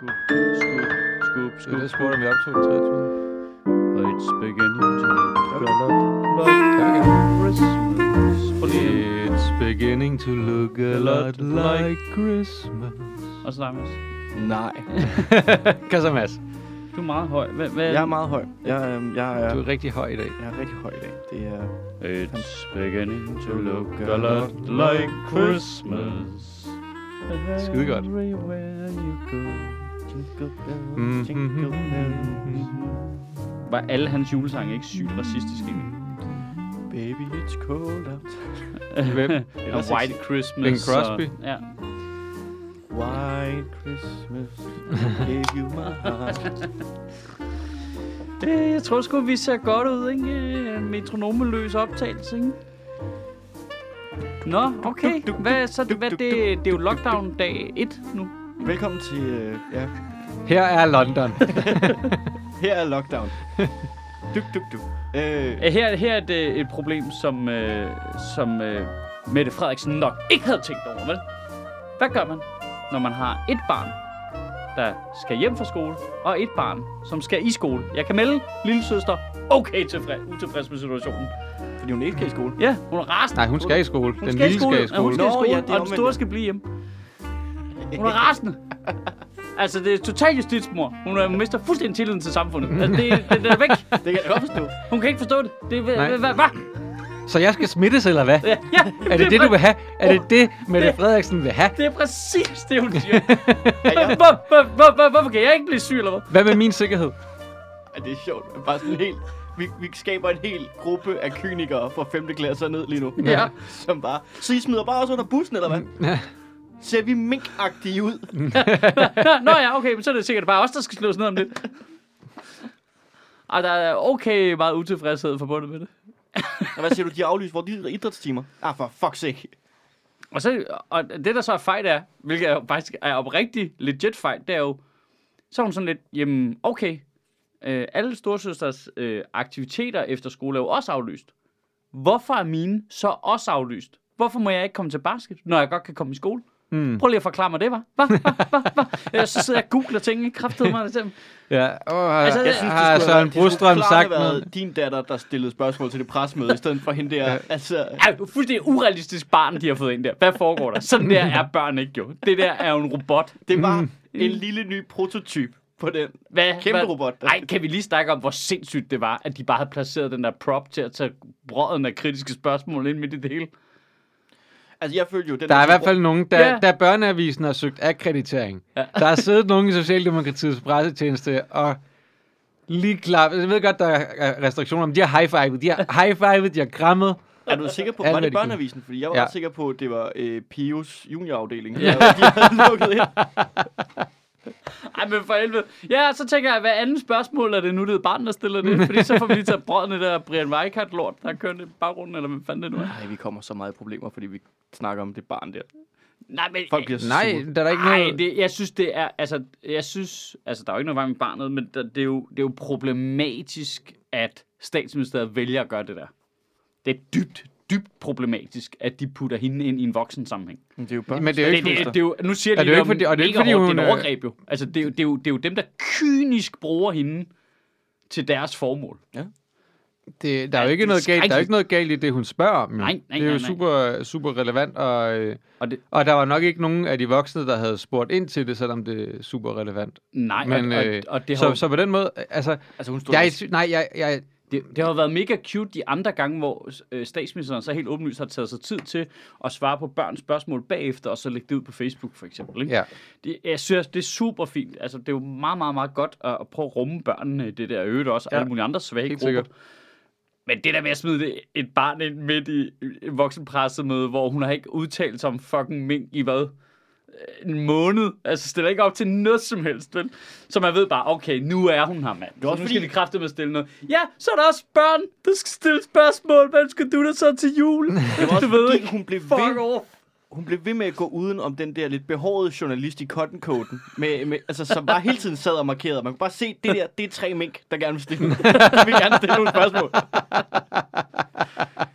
skub, skub, skub, Det skub, er det spurgte, om vi optog den 23. It's beginning to look a lot like Christmas. It's beginning to look a lot like Christmas. Og så Mads. Nej, Mads? Du er meget høj. Hvad, hvad? jeg er meget høj. Jeg, øhm, jeg, er, Du er rigtig høj i dag. jeg er rigtig høj i dag. Det er... It's beginning to look a lot like Christmas. Skide godt. Everywhere you go. Jingle bells, jingle bells. Var alle hans julesange ikke sygt racistiske egentlig? Baby, it's cold out. Hvem? Og White Christmas. Bing Crosby? Og, ja. White Christmas gave you my heart. Det, jeg tror sgu, vi ser godt ud, ikke? En metronomeløs optagelse, ikke? Nå, okay. Hvad, så, hvad, det, det er jo lockdown dag 1 nu. Velkommen til... Øh, ja, Her er London. her er lockdown. Duk, duk, duk. Øh, Øh, Her, her er et, øh, et problem, som, øh, som øh, Mette Frederiksen nok ikke havde tænkt over, vel? Hvad gør man, når man har et barn, der skal hjem fra skole, og et barn, som skal i skole? Jeg kan melde, lille søster, okay tilfreds, utilfreds med situationen. fordi hun ikke skal i skole. Ja, hun er rasende. Nej, hun skal i skole. Hun Den skal i lille skole. skal i Ja, hun skole. skal i Nå, skole, ja, ja, det er og den store skal blive hjemme. Hun er rasende. Altså, det er totalt justitsmor. Hun er, hun mister fuldstændig tilliden til samfundet. Altså, det, det, det er væk. Det kan jeg godt forstå. Hun kan ikke forstå det. Det er, hvad, hvad? Så jeg skal smittes, eller hvad? Ja, ja, Er det det, du præ- vil have? Er det det, Mette det- Frederiksen vil have? Det er præcis det, hun siger. Er hvor, hvor, hvor, hvor, hvorfor kan jeg ikke blive syg, eller hvad? Hvad med min sikkerhed? er det er sjovt. Bare sådan helt... Vi, vi skaber en hel gruppe af kynikere fra 5. klasse ned lige nu. Ja. Som bare... Så I smider bare også under bussen, eller hvad? Ja. Ser vi minkagtige ud? Nå ja, okay, men så er det sikkert bare os, der skal slås ned om det. Og der er okay meget utilfredshed forbundet med det. Hvad siger du, de aflyst vores idrætstimer? Ah, for fuck's sake. Og, så, og det, der så er fejl er, hvilket er, faktisk er oprigtig legit fejl, det er jo, så er hun sådan lidt, jamen, okay, øh, alle storsøsters øh, aktiviteter efter skole er jo også aflyst. Hvorfor er mine så også aflyst? Hvorfor må jeg ikke komme til basket, når jeg godt kan komme i skole? Hmm. Prøv lige at forklare mig det, var. Hvad? Hvad? Hvad? Ja, Så sidder jeg og googler ting, ikke? Kræftede mig det. Ja, oh, Altså, altså, jeg synes, har Søren Brostrøm sagt have noget? været din datter, der stillede spørgsmål til det presmøde, i stedet for hende der. Altså, Ja, det er jo fuldstændig urealistisk barn, de har fået ind der. Hvad foregår der? Sådan der er børn ikke jo. Det der er jo en robot. det var en lille ny prototyp på den Hvad, kæmpe hvad, robot. der- Ej, kan vi lige snakke om, hvor sindssygt det var, at de bare havde placeret den der prop til at tage brøden af kritiske spørgsmål ind midt i det hele? Altså, jeg følte jo... Den Der er i hvert fald nogen, der, Ja. der børneavisen har søgt akkreditering. Ja. Der er siddet nogen i Socialdemokratiets pressetjeneste og lige klar. Jeg ved godt, der er restriktioner, men de har high-fivet. De har high-fivet, de har krammet. Er du sikker på, var det børneavisen? Fordi jeg var Ja. ret sikker på, at det var øh, Pios juniorafdeling. Ja. De havde lukket ind. Ej, men for helvede. Ja, så tænker jeg, hvad andet spørgsmål er det nu, det er barn, der stiller det? Fordi så får vi lige taget brødene der Brian Weikart lort, der kører i baggrunden, eller hvad fanden det nu er. Nej, vi kommer så meget i problemer, fordi vi snakker om det barn der. Nej, men... Folk bliver så Nej, sure. der er der ikke Nej, noget... det, jeg synes, det er, altså, jeg synes, altså, der er jo ikke noget vej med barnet, men der, det, er jo, det er jo problematisk, at statsministeriet vælger at gøre det der. Det er dybt, dybt problematisk, at de putter hende ind i en voksen sammenhæng. Men det er jo børn. Men det er jo ikke det, det, det er jo, nu siger Er de det jo det ikke fordi- og det er ikke fordi, hun det er er- et overgreb jo. Altså, det er jo, det, er jo, det er jo dem, der kynisk bruger hende til deres formål. Det, der er Ja, jo ikke er noget galt, der er ikke noget galt i det, hun spørger om. Nej, nej, det er jo nej, nej. super, super relevant, og, øh, Og det, og der var nok ikke nogen af de voksne, der havde spurgt ind til det, selvom det er super relevant. nej, Men, og, øh, og, og det, har, Så, jo- så på den måde, altså, Altså, hun stod jeg, nej, jeg, jeg, det, det har jo været mega cute de andre gange, hvor øh, statsministeren så helt åbenlyst har taget sig tid til at svare på børns spørgsmål bagefter, og så lægge det ud på Facebook for eksempel. Ikke? ja. Det, jeg synes, det er super fint. Altså, det er jo meget, meget, meget godt at, at prøve at rumme børnene i det der øvrigt også, og Ja, alle mulige andre svage helt grupper. sikkert. Men det der med at smide et barn ind midt i et voksenpressemøde, hvor hun har ikke udtalt sig om fucking mink i hvad? En måned. Altså stiller ikke op til noget som helst, vel? Så man ved bare, okay, nu er hun her, mand. er også så nu skal fordi- de kræfte med at stille noget. Ja, så er der også børn, der skal stille spørgsmål. Hvad skal du da så til jul? Det var også du ved fordi, hun blev Fuck ved, off. Hun blev ved med at gå uden om den der lidt behårede journalist i cotton coaten, med, med, altså, som bare hele tiden sad og markerede. Man kunne bare se, det der, det er tre mink, der gerne vil stille. Vil gerne stille nogle spørgsmål.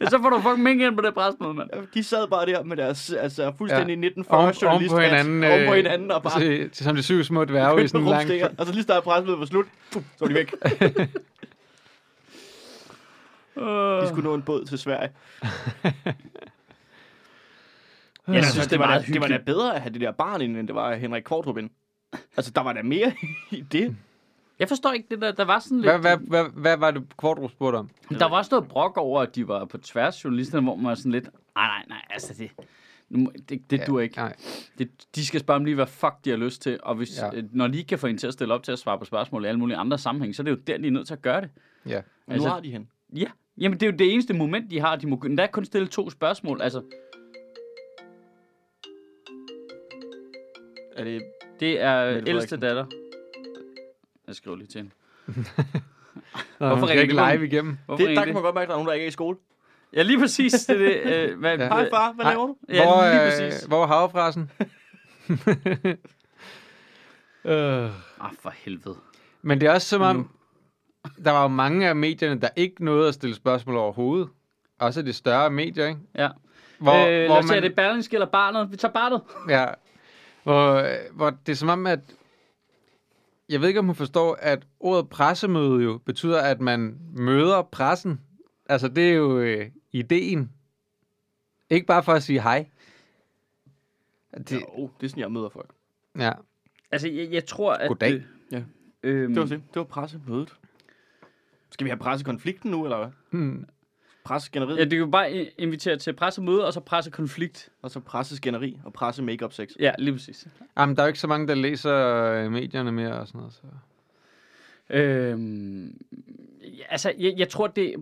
så får du fucking mængde ind på det presmøde, mand. De sad bare der med deres altså, fuldstændig Ja. 1940 Oven, oven journalist på hinanden. oven på øh, hinanden og bare til, til, som de syv små dværge i sådan en lang... Og så lige snart pressemødet var slut, så var de væk. De skulle nå en båd til Sverige. Jeg synes, Altså, det var meget da, det var da bedre at have det der barn ind, end det var Henrik Kvartrup ind. Altså, der var der mere i det. Jeg forstår ikke det der. Der var sådan lidt... Hvad, hvad, hvad, hvad var det, Kvartrup spurgte om? Der var også noget brok over, at de var på tværs journalisterne, hvor man var sådan lidt, nej, nej, nej, altså det, nu det, det dur ikke. Nej. Det, de skal spørge om lige, hvad fuck de har lyst til, og hvis, Ja. ja. når de ikke kan få en til at stille op til at svare på spørgsmål i alle mulige andre sammenhæng, så er det jo der, de er nødt til at gøre det. Ja. Men nu Altså- har de hen. Ja, jamen det er jo det eneste moment, de har. De må endda kun stille to spørgsmål. Altså, Er det, det er Mette ældste datter. Jeg skriver lige til hende. Nå, Hvorfor ringer ikke live igennem. Hvorfor det, der kan man godt mærke, at der er nogen, der ikke er i skole. Ja, lige præcis. Det, er det, øh, hvad, Ja. Hej far, hvad Ej. laver du? Ja, hvor, lige øh, præcis. hvor er havfrasen? øh. Ah, for helvede. Men det er også som om, der var jo mange af medierne, der ikke nåede at stille spørgsmål overhovedet. Også de større medier, ikke? Ja. Hvor, øh, lad hvor os se, er det Berlingske eller barnet? Vi tager barnet. Ja, hvor, hvor det er som om, at... Jeg ved ikke, om hun forstår, at ordet pressemøde jo betyder, at man møder pressen. Altså, det er jo øh, ideen. Ikke bare for at sige hej. Det, Jo, det er sådan, jeg møder folk. ja. Altså, jeg, jeg tror, at... Goddag. Øh, Ja. øhm, Det var det. Det var pressemødet. Skal vi have pressekonflikten nu, eller hvad? Hmm. Presseskænderiet, Ja, du kan jo bare invitere til pressemøde, og så pressekonflikt. og så presseskænderi og presse make sex. Ja, lige præcis. Jamen, der er jo ikke så mange, der læser øh, medierne mere og sådan noget. Så. Øhm, ja, altså, jeg, jeg tror, det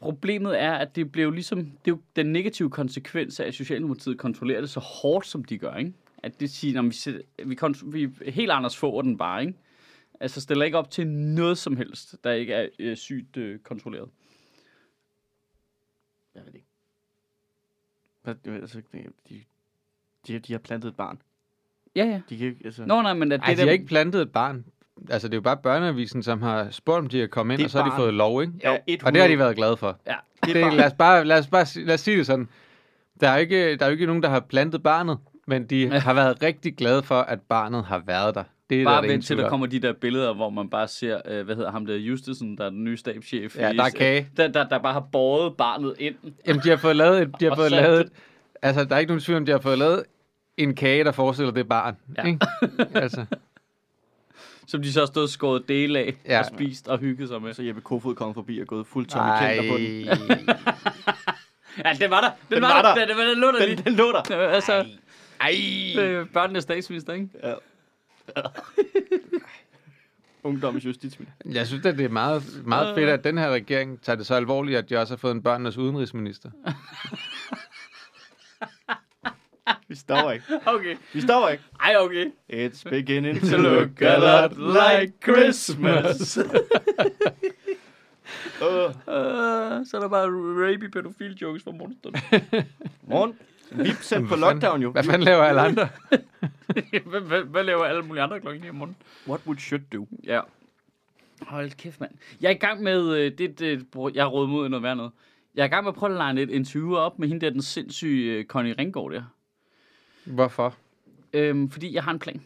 problemet er, at det blev ligesom, det er jo den negative konsekvens af, at Socialdemokratiet kontrollerer det så hårdt, som de gør, ikke? At det siger, når vi, vi, vi er helt anders få den bare, ikke? Altså stiller ikke op til noget som helst, der ikke er øh, sygt øh, kontrolleret. Jeg ved det ikke. Er altså, det- de, de, de har plantet et barn. Ja, ja. De kan ikke, altså... Nå, nej, men at det Ej, de har der, ikke plantet et barn. Altså, det er jo bare børneavisen, som har spurgt, om de kan komme ind, og så har de barn. fået lov, ikke? Ja, Og 100. det har de været glade for. Ja, Det er Det, barn. lad, os bare, lad, os bare, lad os sige det sådan. Der er, jo ikke, der er jo ikke nogen, der har plantet barnet, men de Ja. har været rigtig glade for, at barnet har været der. Det er bare der, vent til, der kommer de der billeder, hvor man bare ser, øh, hvad hedder ham der, Justesen, der er den nye stabschef. Ja, der er kage. Der, der, der bare har båret barnet ind. Jamen, de har fået lavet, et, de har fået lavet, altså, der er ikke nogen tvivl om, de har fået lavet en kage, der forestiller det barn. Ja. Ikke? Altså, Som de så har stået og skåret dele af Ja. og spist og hygget sig med. Så Jeppe Kofod kom forbi og gået fuld Tommy ej, Kenter på den. Ja, det var der. Den, Den var, var der. der. Den, den, den lå der Den, lige. den lå der. Altså, Ej. øh, børnenes statsminister, ikke? Ja. Ungdommens justitsminister. jeg synes, at det er meget, meget fedt, at den her regering tager det så alvorligt, at de også har fået en børnenes udenrigsminister. Vi stopper ikke. Okay. Vi stopper ikke. Ej, okay. It's beginning To look a lot like Christmas. Uh, uh, så er der bare rapey pædofil jokes fra morgenstund. morgen. Vi er sendt på lockdown jo. Hvad fanden laver alle andre? hvad, hvad, hvad, laver alle mulige andre klokken 9 om morgenen? What would should do? Ja. Hold kæft, mand. Jeg er i gang med, øh, det, det, jeg har rådet mod noget værd noget. Jeg er i gang med at prøve at line et interview op med hende der, den sindssyge øh, Connie Ringgaard der. Hvorfor? Øhm, fordi jeg har en plan.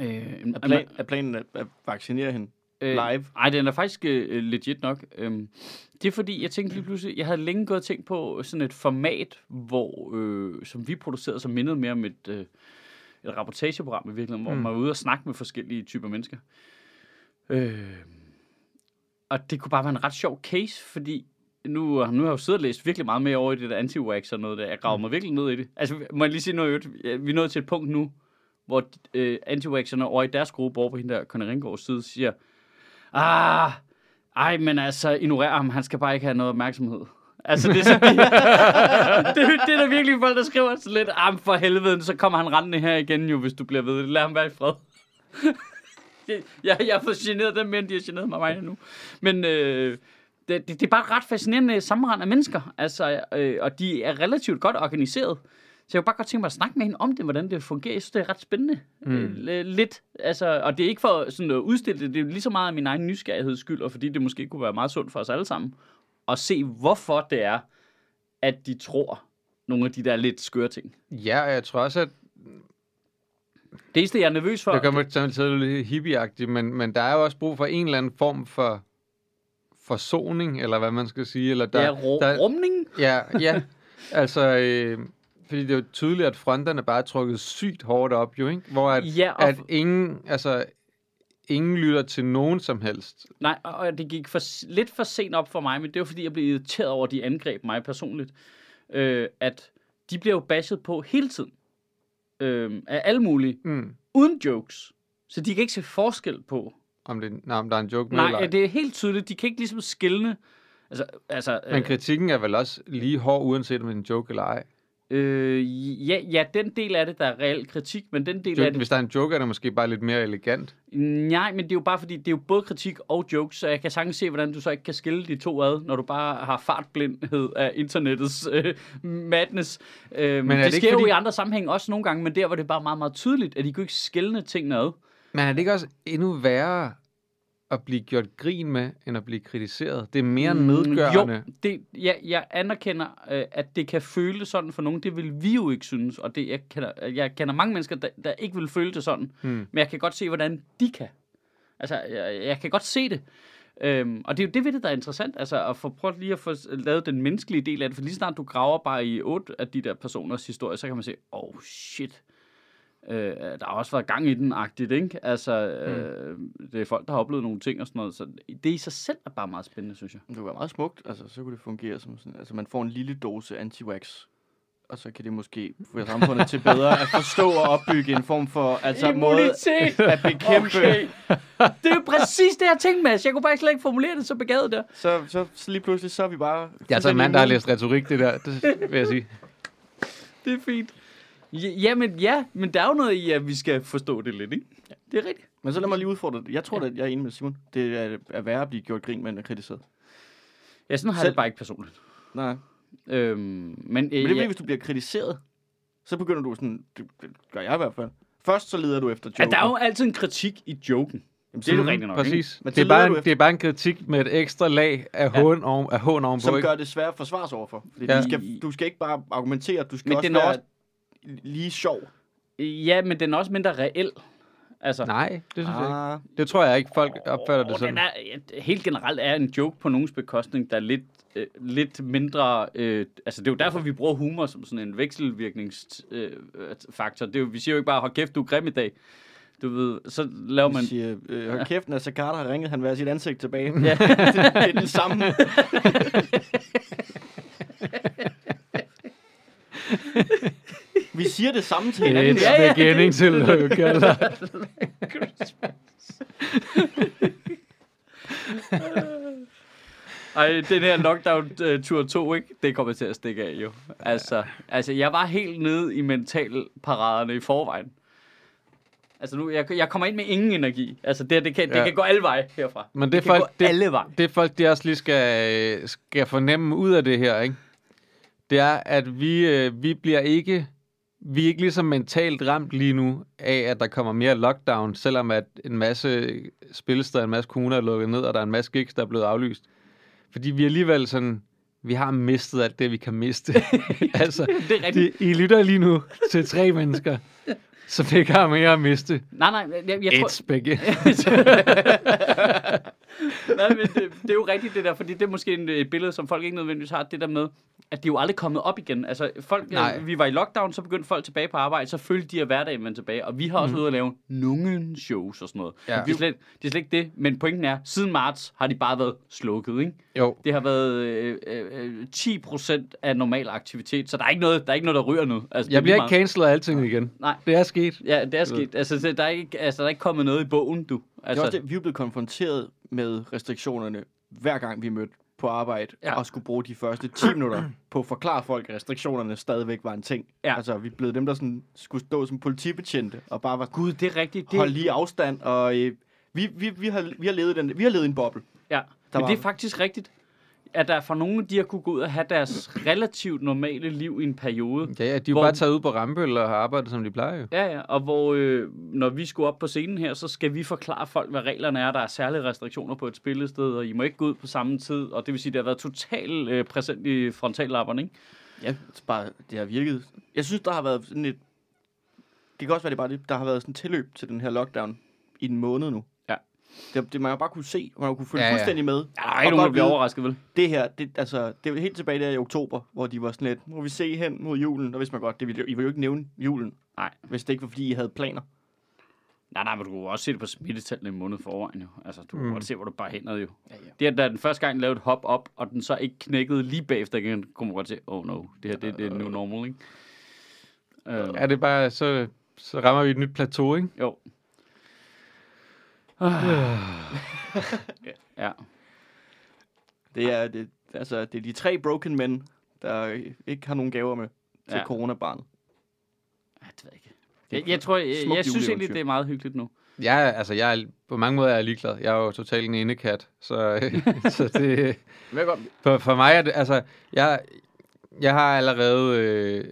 Øh, en- Er, plan, er planen at, at vaccinere hende live? Nej, den er faktisk øh, legit nok. Øhm, det er fordi, jeg tænkte lige pludselig, jeg havde længe gået og tænkt på sådan et format, hvor, øh, som vi producerede, som mindede mere om et, øh, et rapportageprogram i virkeligheden, hvor Mm. man var ude og snakke med forskellige typer mennesker. Øh, og det kunne bare være en ret sjov case, fordi nu, nu har jeg jo siddet og læst virkelig meget mere over i det der anti og noget der. Jeg graver mig virkelig ned i det. Altså, må jeg lige sige noget? Vi er nået til et punkt nu, hvor øh, anti over i deres gruppe over på hende der Conny Ringgaards side siger, ah, ej, men altså, ignorer ham, han skal bare ikke have noget opmærksomhed. Altså, det er, så, det, det, er der virkelig folk, der skriver så lidt, ah, for helvede, så kommer han rendende her igen jo, hvis du bliver ved. Lad ham være i fred. jeg, jeg har fået generet dem end de har generet mig, mig nu. Men øh, det, det, det, er bare et ret fascinerende sammenrend af mennesker, altså, øh, og de er relativt godt organiseret. Så jeg kunne bare godt tænke mig at snakke med hende om det, hvordan det fungerer. Jeg synes, det er ret spændende. Mm. Lidt, altså, og det er ikke for sådan at udstille det, det er lige så meget af min egen nysgerrigheds skyld, og fordi det måske kunne være meget sundt for os alle sammen at se, hvorfor det er, at de tror nogle af de der lidt skøre ting. Ja, og jeg tror også, at Det eneste, jeg er nervøs for... det til at lyde lidt hippieagtigt, men, men der er jo også brug for en eller anden form for forsoning, eller hvad man skal sige. Eller der, er ru- der, rumning. Ja, ja. altså, øh, fordi det er jo tydeligt, at fronterne bare er trukket sygt hårdt op, jo, ikke? Hvor at, Ja, og at ingen, altså, ingen lytter til nogen som helst. Nej, og det gik for, lidt for sent op for mig, men det var fordi, jeg blev irriteret over, at de angreb mig personligt. Øh, at de bliver jo bashed på hele tiden. Øh, af alle mulige. Mm. Uden jokes. Så de kan ikke se forskel på. Om, det, nej, om der er en joke med Nej, eller ej. det er helt tydeligt. De kan ikke ligesom skille. Altså, altså Men kritikken er vel også lige hård, uanset om det er en joke eller ej. Øh, ja, ja, den del af det, der er reel kritik, men den del af Jo, det... hvis der er en joke, er det måske bare lidt mere elegant. Nej, men det er jo bare fordi, det er jo både kritik og jokes, så jeg kan sagtens se, hvordan du så ikke kan skille de to ad, når du bare har fartblindhed af internettets øh, madness. Øh, men det, det sker jo fordi- i andre sammenhæng også nogle gange, men der var det bare meget, meget tydeligt, at de kunne ikke skille tingene ad. Men er det ikke også endnu værre at blive gjort grin med, end at blive kritiseret? Det er mere nedgørende. Jo, det, jeg, jeg anerkender, øh, at det kan føles sådan for nogen. Det vil vi jo ikke synes, og det, jeg, kender, jeg kender mange mennesker, der, der ikke vil føle det sådan. Hmm. Men jeg kan godt se, hvordan de kan. Altså, jeg, jeg kan godt se det. Øhm, og det er jo det ved det, der er interessant, altså at få prøvet lige at få lavet den menneskelige del af det, for lige snart du graver bare i otte af de der personers historie, så kan man se, oh shit, øh, der har også været gang i den, agtigt, ikke? Altså, øh, det er folk, der har oplevet nogle ting og sådan noget, så det i sig selv er bare meget spændende, synes jeg. Det kunne være meget smukt, altså så kunne det fungere som sådan, altså man får en lille dose anti-wax, og så kan det måske få samfundet til bedre at forstå og opbygge en form for, altså måde Immunitet! at bekæmpe. Okay. Det er jo præcis det, jeg tænkte, Mads. Jeg kunne bare slet ikke formulere det så begavet der. Så, så, så lige pludselig, så er vi bare... Jeg er altså en mand, der har læst retorik, det der, det vil jeg sige. Det er fint. Ja, jamen, ja, men der er jo noget i, at vi skal forstå det lidt, ikke? Det er rigtigt. Men så lad mig lige udfordre det. Jeg tror, at jeg er enig med Simon. Det er, er værre at blive gjort grin med end at kritiseret. Ja, sådan har jeg Selv- det bare ikke personligt. Nej. Øhm, men, øh, Men det er ja, hvis du bliver kritiseret, så begynder du sådan, det, gør jeg i hvert fald. Først så leder du efter ja, joken. der er jo altid en kritik i joken. Jamen, Det er jo rigtigt nok, Præcis. Men Det er, bare en, det er bare en kritik med et ekstra lag af Ja. hån, oven, af hån ovenpå. Som ikke? gør det svært at forsvare overfor. Fordi Ja. ja. du, skal, du skal ikke bare argumentere, du skal Men også den er være også- lige sjov. Ja, men den er også mindre reel. Altså, Nej, det synes jeg ikke. Ah, Det tror jeg ikke, folk opfatter det Og sådan. den er, helt generelt er en joke på nogens bekostning, der er lidt, øh, lidt mindre... Øh, altså, det er jo derfor, vi bruger humor som sådan en vekselvirkningsfaktor. Øh, faktor. det er jo, vi siger jo ikke bare, hold kæft, du er grim i dag. Du ved, så laver man... siger, øh, hold kæft, Nasser Carter har ringet, han vil have sit ansigt tilbage. Ja. det, det er den samme. Vi siger det samme til hinanden. It's Ja, ja. beginning to look a lot. Ej, den her lockdown-tur 2, ikke? Det kommer til at stikke af, jo. Altså, altså, jeg var helt nede i mentalparaderne i forvejen. Altså nu, jeg, jeg kommer ind med ingen energi. Altså det, det, kan, det Ja. kan gå alle veje herfra. Men det er kan folk- gå det- alle veje. Det folk, de også lige skal, skal fornemme ud af det her, ikke? det er, at vi, øh, vi bliver ikke, vi er ikke ligesom mentalt ramt lige nu af, at der kommer mere lockdown, selvom at en masse spillesteder, en masse kommuner er lukket ned, og der er en masse gigs, der er blevet aflyst. Fordi vi er alligevel sådan, vi har mistet alt det, vi kan miste. altså, Det er rigtigt. de, I lytter lige nu til tre mennesker, som ikke har mere at miste. Nej, nej, jeg, jeg tror... It's begge. Nej, men det, det er jo rigtigt det der, fordi det er måske et billede, som folk ikke nødvendigvis har, det der med, at de er jo aldrig kommet op igen. Altså, folk, Nej. øh, vi var i lockdown, så begyndte folk tilbage på arbejde, så følte de, at hverdagen vendte tilbage. Og vi har også mm. ude at lave nogle shows og sådan noget. Ja. Det, er slet, det er slet ikke det, men pointen er, siden marts har de bare været slukket, ikke? Jo, Det har været øh, øh, 10% af normal aktivitet, så der er ikke noget, der, er ikke noget, der ryger nu. Altså, det jeg bliver ikke cancelled af alting igen. Nej. Det er sket. Ja, det er sket. Altså, det- der er ikke, altså, der er ikke kommet noget i bogen, du. Det er Altså, også det, vi er blevet konfronteret med restriktionerne, hver gang vi mødte på arbejde, Ja. og skulle bruge de første 10 minutter på at forklare folk, at restriktionerne stadigvæk var en ting. Ja. Altså, vi blev dem, der sådan, skulle stå som politibetjente, og bare var Gud, det er rigtigt. Det, hold lige afstand, og øh, vi, vi, vi, har, vi, har levet den, vi har levet en boble. Ja, Der men var- det er faktisk rigtigt. At der for nogle, de har kunne gå ud og have deres relativt normale liv i en periode. Ja, ja, de er jo Hvor- bare taget ud på Rambøl og har arbejdet, som de plejer jo. Ja, ja, og hvor øh, når vi skulle op på scenen her, så skal vi forklare folk, hvad reglerne er. Der er særlige restriktioner på et spillested, og I må ikke gå ud på samme tid. Og det vil sige, at det har været totalt øh, præsent i frontallapperne, ikke? Ja, det, bare, det har virket. Jeg synes, der har været sådan et... Det kan også være, det bare det, der har været sådan et tilløb til den her lockdown i en måned nu. Ja. Det, det man har bare kunne se, man har kunne følge Ja, ja, ja. fuldstændig med. Ja, der er ikke nogen, der bliver overrasket, vel? Det her, det, altså, det er helt tilbage der i oktober, hvor de var sådan lidt, må vi se hen mod julen, og hvis man godt, det ville, I ville jo ikke nævne julen, Nej. hvis det ikke var, fordi I havde planer. Nej, nej, men du kunne også se det på smittetallene en måned forvejen, jo. Altså, du kunne Mm. godt se, hvor du bare hændede, jo. Ja, ja. Det, at da den første gang lavede et hop op, og den så ikke knækkede lige bagefter igen, kunne man godt se, oh no, det her, det, det er new normal, ikke? Uh, Er det bare, så, så rammer vi et nyt plateau, ikke? jo. ja. Det er, det, altså, det er de tre broken men, der ikke har nogen gaver med til Ja. ja. coronabarnet. Ja, det ved jeg ikke. Jeg, jeg tror, jeg, Smukt jeg synes egentlig, det er meget hyggeligt nu. Jeg, er- altså, jeg er, på mange måder er jeg ligeglad. Jeg er jo totalt en indekat, så, så det, jeg for, for mig er det, altså, jeg, jeg har allerede, øh,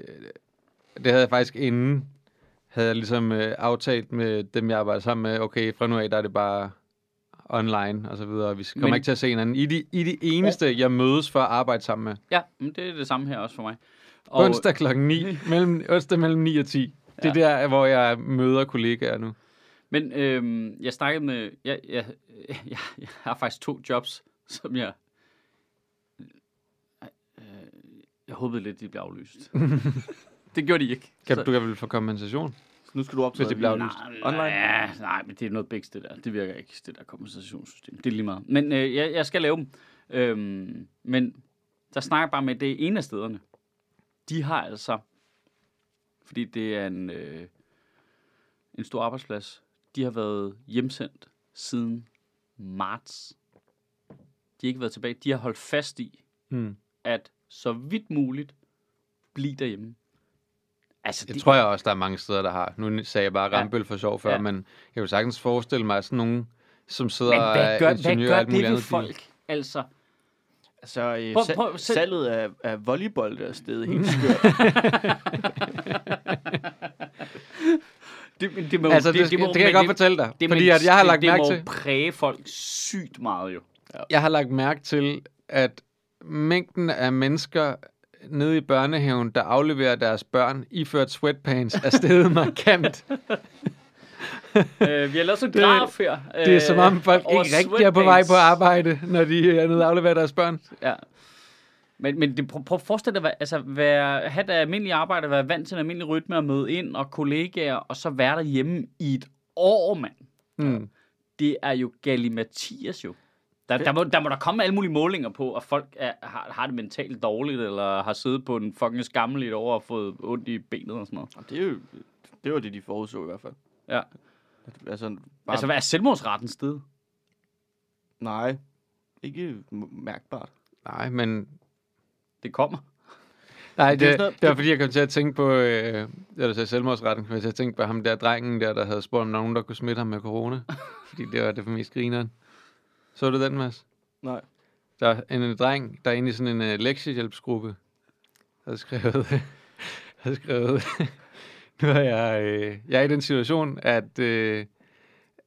det havde jeg faktisk inden, havde jeg ligesom øh, aftalt med dem, jeg arbejder sammen med, okay, fra nu af, der er det bare online og så videre. Vi kommer Men- ikke til at se hinanden. I de, I de eneste, jeg mødes for at arbejde sammen med. Ja, men det er det samme her også for mig. Og... Onsdag klokken 9, mellem, onsdag mellem 9 og 10. Det er der, hvor jeg møder kollegaer nu. Men øhm, jeg snakkede med... Jeg, jeg, jeg, jeg har faktisk to jobs, som jeg... Øh, jeg håbede lidt, de blev aflyst. det gjorde de ikke. Kan, Så- du kan vel få kompensation? nu skal du op til Hvis det bliver aflyst. Nej, Online? Ja, nej, men det er noget begge det der. Det virker ikke, det der kompensationssystem. Det er lige meget. Men øh, jeg, jeg skal lave dem. Øhm, men der snakker jeg bare med, det er en af stederne. De har altså, fordi det er en, øh, en stor arbejdsplads, de har været hjemsendt siden marts. De har ikke været tilbage. De har holdt fast i, Hmm. at så vidt muligt, blive derhjemme. Altså, Det de, tror jeg også, der er mange steder, der har. Nu sagde jeg bare Ja. Rambøl for sjov før, Ja. ja. men jeg kan jo sagtens forestille mig sådan nogen, som sidder men og hvad er gør, hvad ingeniører gør og alt det ved folk? Altså, Altså, øh, Prøv- prøv- selv- salget af, af volleyball er stedet helt skørt. det, det, må, Altså, det, det, det, det kan jeg godt fortælle dig. det, fordi at jeg har det, lagt det mærke må til, præge folk sygt meget jo. jeg har lagt mærke til, at mængden af mennesker nede i børnehaven, der afleverer deres børn iført sweatpants, er steget markant. øh, vi har lavet sådan en graf her. Det er som om folk Øh, ikke rigtig er på vej på arbejde, når de er nede og afleverer deres børn. Ja. Men, men det, prøv, prøv at forestille dig, altså, være, have det almindelige arbejde, være vant til en almindelig rytme at møde ind og kollegaer, og så være derhjemme i et år, mand. Mm. Det er jo galimatias jo. Der, der, må, der må der komme alle mulige målinger på, at folk er, har, har det mentalt dårligt, eller har siddet på en fucking skammel i et år og fået ondt i benet og sådan noget. Og det, er jo, det var det, de forudså i hvert fald. Ja. Altså, bare, Altså, hvad er selvmordsretten sted? nej, ikke mærkbart. Nej, men Det kommer. Nej, Det det, er det, sådan noget- det var fordi, jeg kom til at tænke på, øh, da du sagde selvmordsretten, kom jeg til at tænke på ham der drengen der, der havde spurgt, om nogen, der kunne smitte ham med corona. fordi det var det for mest grineren. Så du den, Mads? Nej. Der er en, en dreng, der er inde i sådan en uh, lektiehjælpsgruppe, havde skrevet, havde skrevet nu er jeg, øh, jeg er i den situation, at, øh,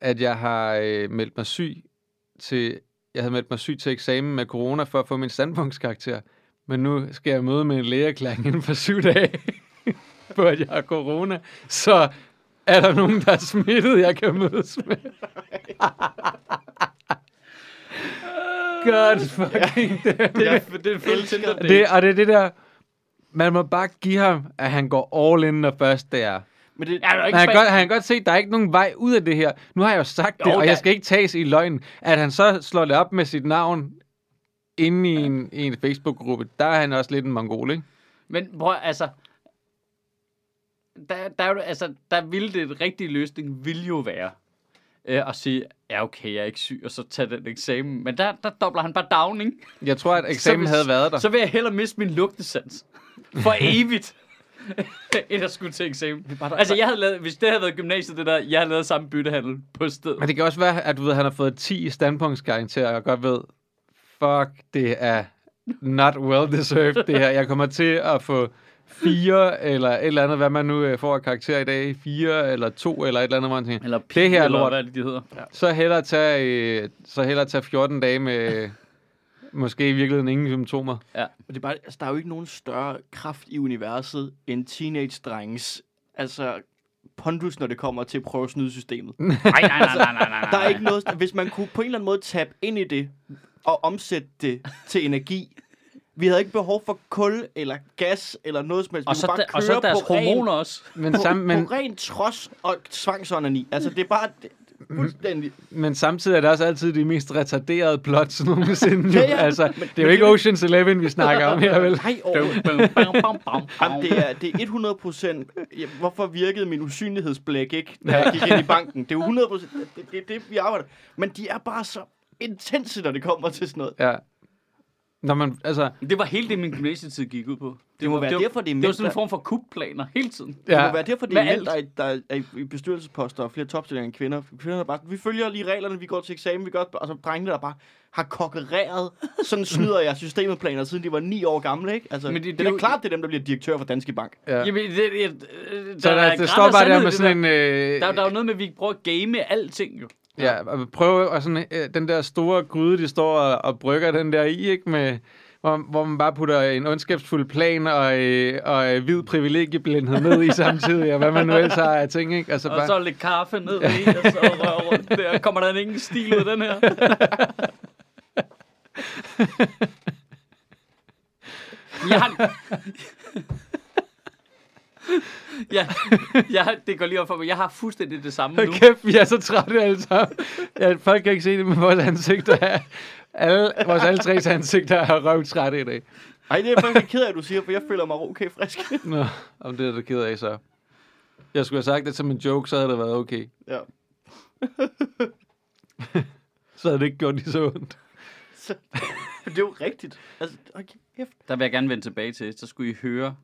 at jeg har øh, meldt mig syg til, jeg havde meldt mig syg til eksamen med corona for at få min standpunktskarakter. Men nu skal jeg møde med en lægeerklæring inden for syv dage, på at jeg har corona. Så er der nogen, der er smittet, jeg kan mødes med. God fucking Det er, det er fuldt Tinder date. det, og det er det der, man må bare give ham, at han går all in, når først det er. Men det, Ja, der er ikke Men han kan, godt, han kan godt se, at der er ikke nogen vej ud af det her. Nu har jeg jo sagt Jo, det, og der- jeg skal ikke tages i løgn. At han så slår det op med sit navn inde i en, i en Facebook-gruppe, der er han også lidt en mongol, ikke? Men prøv, altså... Der, der, er jo- altså, der ville det en rigtig løsning, ville jo være øh, at sige, ja okay, jeg er ikke syg, og så tage den eksamen. Men der, der dobler han bare down, ikke? Jeg tror, at eksamen hvis- havde været der. Så vil jeg hellere miste min lugtesans. For evigt. end at skulle til eksamen. Altså, jeg havde lavet, hvis det havde været gymnasiet, det der, jeg havde lavet samme byttehandel på stedet. Men det kan også være, at du ved, han har fået 10 i standpunktskarakter, og jeg godt ved, fuck, det er not well deserved, det her. Jeg kommer til at få fire, eller et eller andet, hvad man nu øh, får af karakter i dag. Fire, eller to, eller et eller andet, hvor man tænker, Eller Det her er eller lort. hvad er det, de hedder. så hellere tage, øh, så hellere tage 14 dage med måske i virkeligheden ingen symptomer. Og det er bare, altså, der er jo ikke nogen større kraft i universet end teenage-drenges, altså pondus, når det kommer til at prøve at snyde systemet. Nej, nej, nej, nej, nej, nej, nej. Der er ikke noget, hvis man kunne på en eller anden måde tabe ind i det, og omsætte det til energi. Vi havde ikke behov for kul eller gas eller noget som helst. Vi Og så, bare da, og så deres på ren- hormoner også. Men, på, sam, men... på ren trods og tvangsånderne Altså, det er bare det, fuldstændig... men samtidig er det også altid de mest retarderede plots nogensinde. Ja, Ja. Altså, Men- det er jo ikke Ocean's Eleven, vi snakker om her, vel? Nej, Jamen, det er, det er 100 procent... Hvorfor virkede min usynlighedsblæk ikke, da jeg gik ind i banken? Det er jo 100 procent... Det, det er det, vi arbejder. Men de er bare så intense, når det kommer til sådan noget. Ja. Når man, altså, Det var hele det, min gymnasietid gik ud på. Det må var, være det var, derfor, det er det var sådan en der- form for kupplaner hele tiden. Det ja, må være derfor, det er mænd, der, er, der er i bestyrelsesposter og flere topstillinger end kvinder. Kvinder er bare, vi følger lige reglerne, vi går til eksamen, vi gør, og så drengene, der bare har kokkereret, sådan snyder jeg systemplaner, siden de var ni år gamle, ikke? Altså, Men det- det, det det, er jo- klart, det er dem, der bliver direktør for Danske Bank. ja. Jamen, det, det, det, Så der, er der græn står bare der med det sådan en... Øh, Der, der er jo noget med, at vi prøver at game alting, jo. Ja, og prøve og sådan, øh, den der store gryde, de står og, og brygger den der i, ikke? Med, hvor, hvor man bare putter en ondskabsfuld plan og, øh, og øh, hvid privilegieblindhed ned i samtidig, og hvad man nu ellers har af ting, ikke? Altså Og bare, så lidt kaffe ned i, og så røre rundt der. Kommer der ingen stil ud den her? Jeg har... ja, jeg, det går lige op for mig. Jeg har fuldstændig det samme nu. Kæft, vi er så trætte alle sammen. Ja, folk kan ikke se det, men vores ansigter er... Alle, vores alle tres ansigter er røvtrætte i dag. Ej, det er faktisk ked af, at du siger, for jeg føler mig okay frisk. Nå, om det er du ked af, så. Jeg skulle have sagt det som en joke, så havde det været okay. ja. Så havde det ikke gjort lige så ondt. Så, det er jo rigtigt. Altså, okay, kæft. Der vil jeg gerne vende tilbage til. Så skulle I høre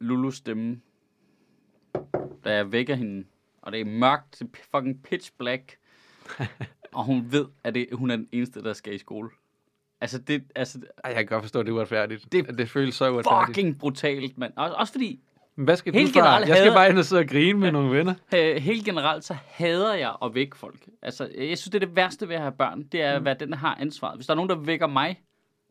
Lulus stemme, da jeg vækker hende. Og det er mørkt, det er fucking pitch black. og hun ved, at det, hun er den eneste, der skal i skole. Altså, det, altså, Ej, jeg kan godt forstå, at det er uretfærdigt. Det- Det, føles så uretfærdigt. fucking brutalt, mand. Også, også fordi, Men hvad skal Helt du fra? generelt Jeg skal hader- bare ind og sidde og grine med nogle venner. øh, helt generelt, så hader jeg at vække folk. Altså, jeg synes, det er det værste ved at have børn. Det er, mm. hvad den der har ansvaret. Hvis der er nogen, der vækker mig,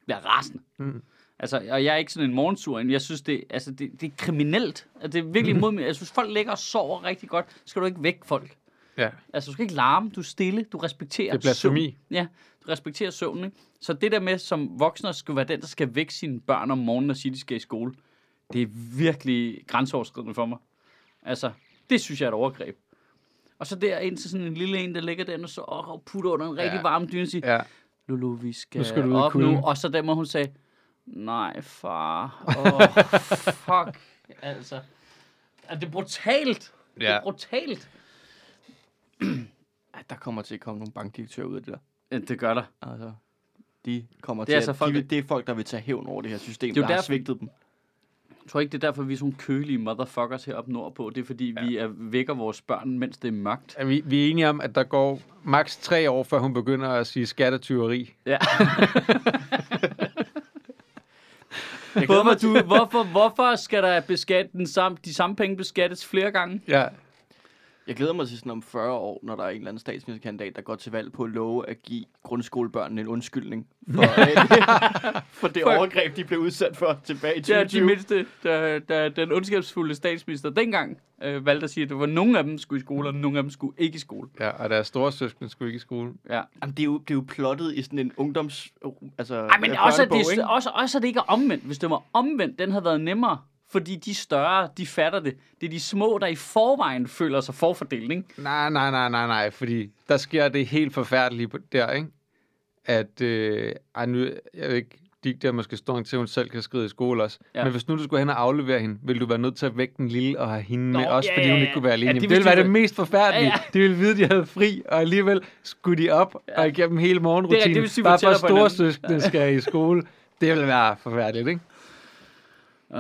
bliver jeg rasende. Mm. Altså, og jeg er ikke sådan en morgensur, men jeg synes, det, altså, det, det er kriminelt. Altså, det er virkelig imod mig. Jeg synes, folk ligger og sover rigtig godt. Så skal du ikke vække folk. Ja, Altså, du skal ikke larme. Du er stille. Du respekterer det er blasfemi. søvn. Ja, du respekterer søvn, ikke? Så det der med, som voksne skal være den, der skal vække sine børn om morgenen og sige, de skal i skole, det er virkelig grænseoverskridende for mig. Altså, det synes jeg er et overgreb. Og så der ind til sådan en lille en, der ligger der og så og putter under en rigtig Ja. varm dyne og siger, Ja, Lulu, vi skal, Nu skal du op kulden." nu. Og så der må hun sige, nej far, åh, oh, fuck, altså. Er det er brutalt? Det er Ja. brutalt. Ej, der kommer til at komme nogle bankdirektører ud af det der. Ja, Det gør der. Altså, de kommer Det er til altså at, folk, de, det er folk, der vil tage hævn over det her system, Det er jo der har derfor- svigtet dem. Jeg tror ikke, det er derfor, vi er sådan kølige motherfuckers heroppe nordpå. Det er fordi, ja. vi er, vækker vores børn, mens det er mørkt. Er vi, vi er enige om, at der går maks tre år, før hun begynder at sige skattetyveri. Ja. Hvorfor, du, hvorfor, hvorfor skal der beskatte den samme, de samme penge beskattes flere gange? Ja, jeg glæder mig til sådan om 40 år, når der er en eller anden statsministerkandidat, der går til valg på at love at give grundskolebørnene en undskyldning for, for det For- overgreb, de blev udsat for tilbage i Det er de 2020. mindste, da, da den ondskabsfulde statsminister dengang øh, valgte at sige, at det var nogle af dem skulle i skole, og nogle af dem skulle ikke i skole. ja, og deres store søskende skulle ikke i skole. Ja. Jamen, det, er jo, det er jo plottet i sådan en ungdoms... Altså, Ej, men øh, også, det, ikke? også, også, at det ikke er omvendt. Hvis det var omvendt, den havde været nemmere. Fordi de større, de fatter det. Det er de små, der i forvejen føler sig forfordelt, ikke? Nej, nej, nej, nej, nej, fordi der sker det helt forfærdelige der, ikke? At, øh, ej, nu, jeg ved ikke, de der måske står til, hun selv kan skride i skole også. Ja. Ja. Men hvis nu du skulle hen og aflevere hende, ville du være nødt til at vække den lille og have hende Nå, med, også ja, fordi ja, hun ja. ikke kunne være Ja, alene. det Ja, det, vidste ville være de det mest forfærdelige. Ja, De ville vide, at de havde fri, og alligevel skulle de op Ja. ja. og igennem hele Det morgenrutinen, er- det vil sige, bare for storsøskende skal i skole. Det ville være forfærdeligt, ikke? Uh,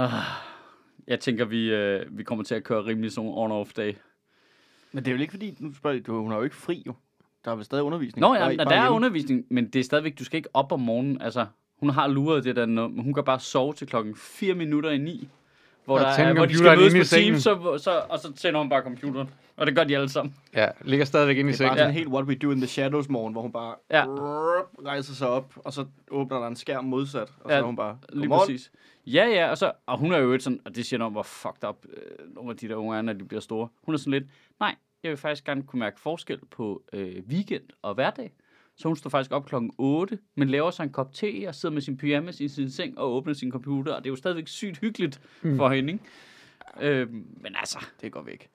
jeg tænker, vi, øh, vi kommer til at køre rimelig sådan on-off dag. Men det er jo ikke fordi, nu spørger du, hun er jo ikke fri jo. der er vel stadig undervisning. Nå ja, der, der er hjemme. undervisning, men det er stadigvæk, du skal ikke op om morgenen. Altså, hun har luret det der, men hun kan bare sove til klokken 4 minutter i 9. Hvor, Og der er, hvor de skal computeren mødes på sengen. Teams, så, så, og så tænder hun bare computeren. Og det gør de alle sammen. Ja, ligger stadigvæk inde i Det er bare sengen. sådan helt What We Do in the Shadows morgen, hvor hun bare Ja. rejser sig op, og så åbner der en skærm modsat, og så Ja, er hun bare, Lige præcis. Ja, ja, og, så, og hun er jo et sådan, og det siger noget om, hvor fucked up øh, nogle af de der unge er, når de bliver store. Hun er sådan lidt, nej, jeg vil faktisk gerne kunne mærke forskel på øh, weekend og hverdag. Så hun står faktisk op klokken 8, men laver sig en kop te og sidder med sin pyjamas i sin seng og åbner sin computer. Og det er jo stadigvæk sygt hyggeligt mm. for hende, ikke? Øh, men altså, Det går væk.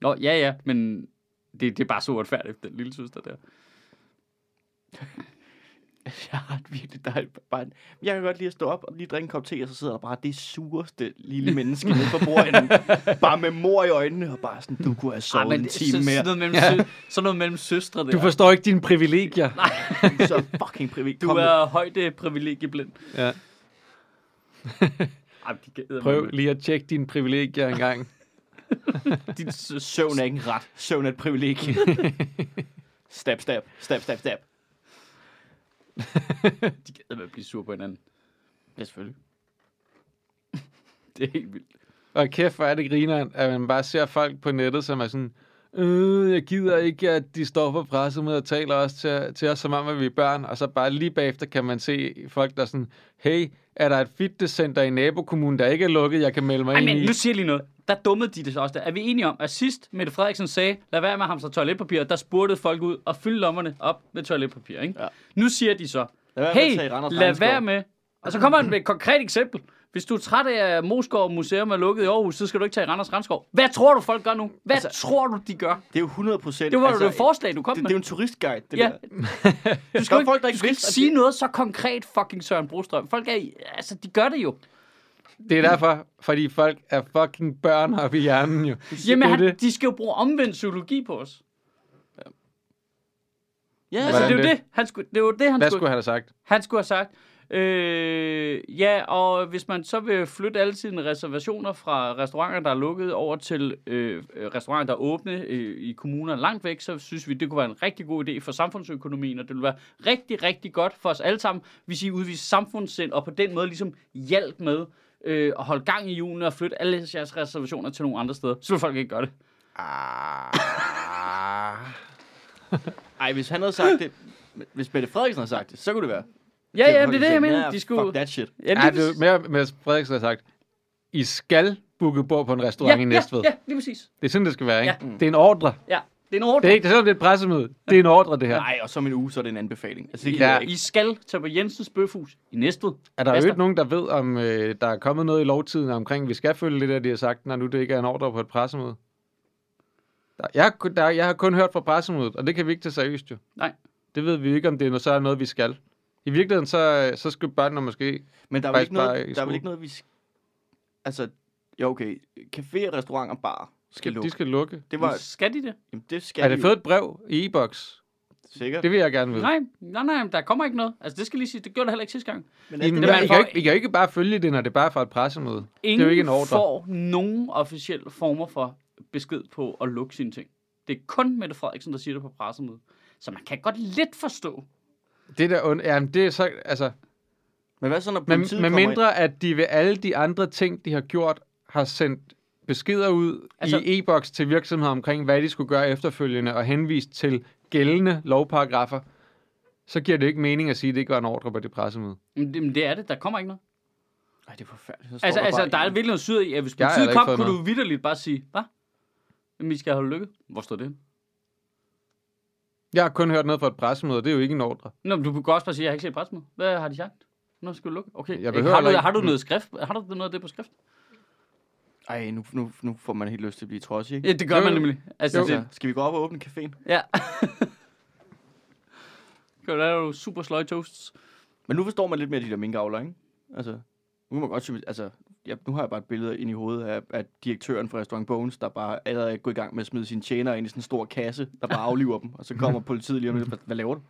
nå, ja, ja, men det, det er bare så uretfærdigt, den lille søster der. Jeg har et virkelig dejligt bare, Jeg kan godt lide at stå op og lige drikke en kop te, og så sidder der bare det sureste lille menneske nede på bordet, bare med mor i øjnene, og bare sådan, du kunne have sovet Ej, en time så, mere. sådan, noget mellem, Ja. sø, sådan noget mellem søstre der. Du forstår ikke dine privilegier. så fucking privat. du er højde privilegieblind. Ja. Ej, de kan Prøv lige at tjekke dine privilegier en gang. Din sø- Søvn er ikke en ret. Søvn er et privilegie. stab, stab, stab, stab, stab. De kan med at blive sur på hinanden. Ja, selvfølgelig. Det er helt vildt. Og kæft, hvor er det grineren, at man bare ser folk på nettet, som er sådan, øh, jeg gider ikke, at de står på pressemødet og taler også til, til os, som om, at vi er børn. Og så bare lige bagefter kan man se folk, der er sådan, hey, er der et fitnesscenter i nabokommunen, der ikke er lukket, jeg kan melde mig Ej, ind men i? nu siger jeg lige noget. Der dummede de det så også der. Er vi enige om, at sidst Mette Frederiksen sagde, lad være med at hamstre toiletpapir, der spurgte folk ud og fylde lommerne op med toiletpapir, ikke? Ja. Nu siger de så, Lad hey, lad være med. Og så kommer han med et konkret eksempel. Hvis du er træt af, at Moskov Museum er lukket i Aarhus, så skal du ikke tage i Randers Randskov. Hvad tror du, folk gør nu? Hvad altså, tror du, de gør? Det er jo 100 procent. Det var altså, det forslag, du kom det, med. det er jo en turistguide, det Ja. der. Du skal, ikke, folk, der du ikke skal ikke sige det- noget så konkret, fucking Søren Brostrøm. Folk er, altså, de gør det jo. Det er derfor, fordi folk er fucking børn oppe i hjernen jo. Jamen, han, det. de skal jo bruge omvendt psykologi på os. Ja, Altså, Hvordan det er jo det? det, han skulle, det var det, han Hvad skulle, skulle han have sagt? han skulle have sagt. Øh, ja, og hvis man så vil flytte alle sine reservationer fra restauranter, der er lukket, over til øh, restauranter, der er åbne øh, i kommuner langt væk, så synes vi, det kunne være en rigtig god idé for samfundsøkonomien, og det ville være rigtig, rigtig godt for os alle sammen, hvis I udviser samfundssind, og på den måde ligesom hjælp med øh, at holde gang i julen og flytte alle jeres reservationer til nogle andre steder. Så vil folk ikke gøre det. Ah. Ej, hvis han havde sagt det, hvis Mette Frederiksen havde sagt det, så kunne det være. Ja, ja, det er det, jeg Ja, mener. De skulle... Fuck that shit. Ja, Ja, det er mere, med Frederiksen har sagt, I skal booke bord på en restaurant i Næstved. Ja, ja, lige præcis. Det er sådan, det skal være, ikke? Ja. Det er en ordre. Ja, det er en ordre. Det er ikke selvom det er et pressemøde. Det er en ordre, det her. Nej, og så en uge, så er det en anbefaling. Altså, det Ja. I skal tage på Jensens Bøfhus i Næstved. Er der jo ikke nogen, der ved, om øh, der er kommet noget i lovtiden omkring, vi skal følge det der, de har sagt, når nu det ikke er en ordre på et pressemøde? Der, jeg, har kun- der, jeg har kun hørt fra pressemødet, og det kan vi ikke tage seriøst jo. Nej. Det ved vi ikke, om det er noget, så er noget, vi skal. I virkeligheden, så, så skal børnene måske... Men der er vel ikke noget, der er vel ikke noget, vi... Altså, ja okay, café, restauranter, bar skal lukke. De skal lukke. Det var, Skal de det? jamen, det skal Er de det jo. fået et brev i e-boks? Sikkert. Det vil jeg gerne vide. Nej, nej, nej, der kommer ikke noget. Altså, det skal lige sige, det gjorde det heller ikke sidste gang. Men Jamen, det, man I, får- kan jo ikke, I kan jo ikke bare følge det, når det bare er fra et pressemøde. Ingen det er jo ikke en ordre. får nogen officielle former for besked på at lukke sine ting. Det er kun Mette Frederiksen, der siger det på pressemødet. Så man kan godt lidt forstå. Det der, und- jamen, det er så, altså, men hvad så, når med, politiet med kommer mindre, at de ved alle de andre ting, de har gjort, har sendt beskeder ud Altså- i e-boks til virksomheder omkring, hvad de skulle gøre efterfølgende, og henvist til gældende lovparagrafer, så giver det ikke mening at sige, at det ikke var en ordre på det pressemøde. Men det, men det er det. Der kommer ikke noget. Ej, det er forfærdeligt. Altså, der altså der er virkelig noget syret i, at hvis politiet kom, kunne du noget. vidderligt bare sige, hvad? Jamen, vi skal holde lykke. Hvor står det? Jeg har kun hørt noget fra et pressemøde, og det er jo ikke en ordre. Nå, men du kan også bare sige, at jeg har ikke set pressemødet. Hvad har de sagt? Nå, skal du lukke? Okay. Jeg har, du, ikke- har du noget skrift? Har du noget af det på skrift? Ej, nu, nu, nu får man helt lyst til at blive trodsig, ikke? Ja, det gør Jo, man jo. nemlig. Altså, Jo. det, Altså, skal vi gå op og åbne caféen? ja. kan du lave super sløj toasts? Men nu forstår man lidt mere de der minkavler, ikke? Altså, nu må man godt altså, ja, nu har jeg bare et billede ind i hovedet af, af direktøren for restaurant Bones, der bare er gået i gang med at smide sine tjenere ind i sådan en stor kasse, der bare afliver dem, og så kommer politiet lige om lidt, hvad, laver du?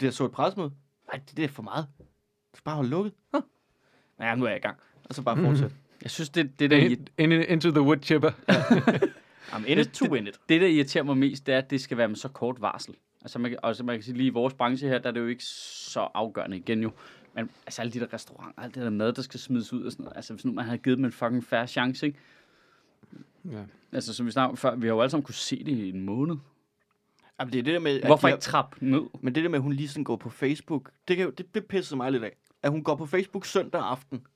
Det er så et presmøde. Nej, det, det er for meget. Du skal bare holde lukket. Huh. Ja, nu er jeg i gang. Og så bare fortsætte. Jeg synes, det, det der... In, in, into the wood chipper. I'm in it to win it. Det, der irriterer mig mest, det er, at det skal være med så kort varsel. Altså, man, kan- altså, man kan sige lige i vores branche her, der er det jo ikke så afgørende igen jo. Men altså alle de der restauranter, alt det der mad, der skal smides ud og sådan noget. Altså hvis nu man havde givet dem en fucking færre chance, ikke? Ja. Altså som vi snakkede før, vi har jo alle sammen kunne se det i en måned. Jamen, det er det der med, at Hvorfor ikke trappe ned? Men det der med, at hun lige sådan går på Facebook, det, kan, jo- det, det pissede mig lidt af. At hun går på Facebook søndag aften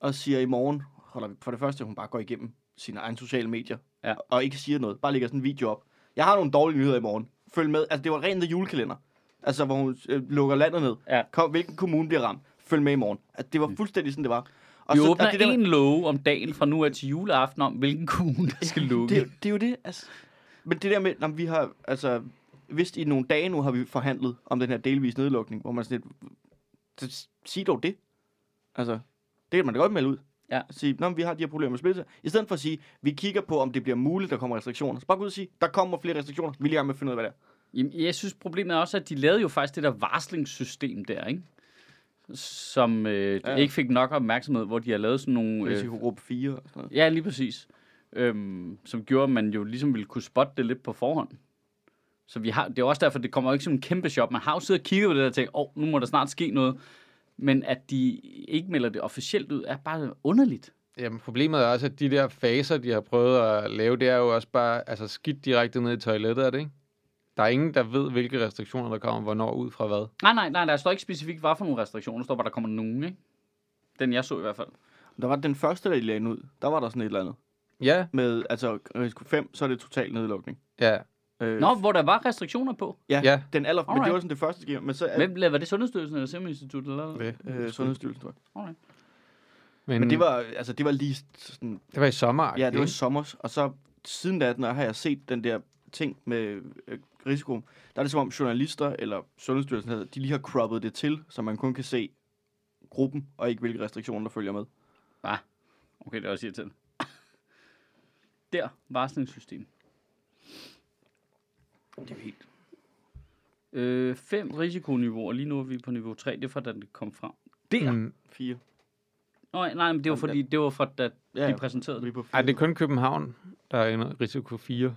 og siger i morgen, holder for det første, at hun bare går igennem sine egne sociale medier, Ja. og ikke siger noget, bare lægger sådan en video op. Jeg har nogle dårlige nyheder i morgen. Følg med. Altså, det var rent julekalender. Altså, hvor hun øh, lukker landet ned. Ja. Kom, hvilken kommune bliver ramt? Følg med i morgen. Altså, det var fuldstændig sådan, det var. Og Vi så- åbner og det, der, en låge om dagen fra nu af til juleaften om, hvilken kommune der skal lukke. det, er jo- det er jo det, altså. Men det der med, når vi har, altså, vist i nogle dage nu har vi forhandlet om den her delvis nedlukning, hvor man sådan lidt, sig dog det. Altså, det kan man da godt melde ud. Ja. Sige, Nå, vi har de her problemer med smitte. I stedet for at sige, vi kigger på, om det bliver muligt, der kommer restriktioner. Så bare gå ud og sige, der kommer flere restriktioner. Vi er i gang med at finde ud af, hvad det er. Jamen, jeg synes, problemet er også, at de lavede jo faktisk det der varslingssystem der, ikke? Som øh, Ja. ikke fik nok opmærksomhed, hvor de har lavet sådan nogle... Øh, Risikogruppe 4 og sådan noget. ja, lige præcis. Øhm, som gjorde, at man jo ligesom ville kunne spotte det lidt på forhånd. Så vi har, det er også derfor, det kommer jo ikke som en kæmpe shop. Man har jo siddet og kigget på det der og tænkt, åh, oh, nu må der snart ske noget. Men at de ikke melder det officielt ud, er bare underligt. Jamen, problemet er også, at de der faser, de har prøvet at lave, det er jo også bare altså, skidt direkte ned i toilettet, er det ikke? Der er ingen, der ved, hvilke restriktioner, der kommer, hvornår ud fra hvad. Nej, nej, nej, der står ikke specifikt, hvad for nogle restriktioner. Der står bare, der kommer nogen, ikke? Den jeg så i hvert fald. Der var den første, der de lagde ud. Der var der sådan et eller andet. Ja, Med, altså, risiko 5, så er det total nedlukning. ja, Øh, Nå, hvor der var restriktioner på. Ja, Ja. den aller, men det Alright. var sådan det første, skiver. Men så er Hvem var det Sundhedsstyrelsen eller Serum Institut? Eller? det. øh, Sundhedsstyrelsen, tror jeg. Alright. Men, Men det var, altså, det var lige sådan, det var i sommer. ja, det var i sommer, og så siden da, når har jeg set den der ting med øh, risiko, der er det som om journalister eller Sundhedsstyrelsen, hedder, de lige har croppet det til, så man kun kan se gruppen, og ikke hvilke restriktioner, der følger med. Okay, det er også irriterende. Der, varslingssystem. Det er jo helt... Øh, fem risikoniveauer. Lige nu er vi på niveau 3. Det er fra, da det kom frem. Der. Mm. Fire. Nå, nej, men det var fordi, det var fra, da Ja, de præsenterede det. er på fire. ej, det er kun København, der er en risiko 4.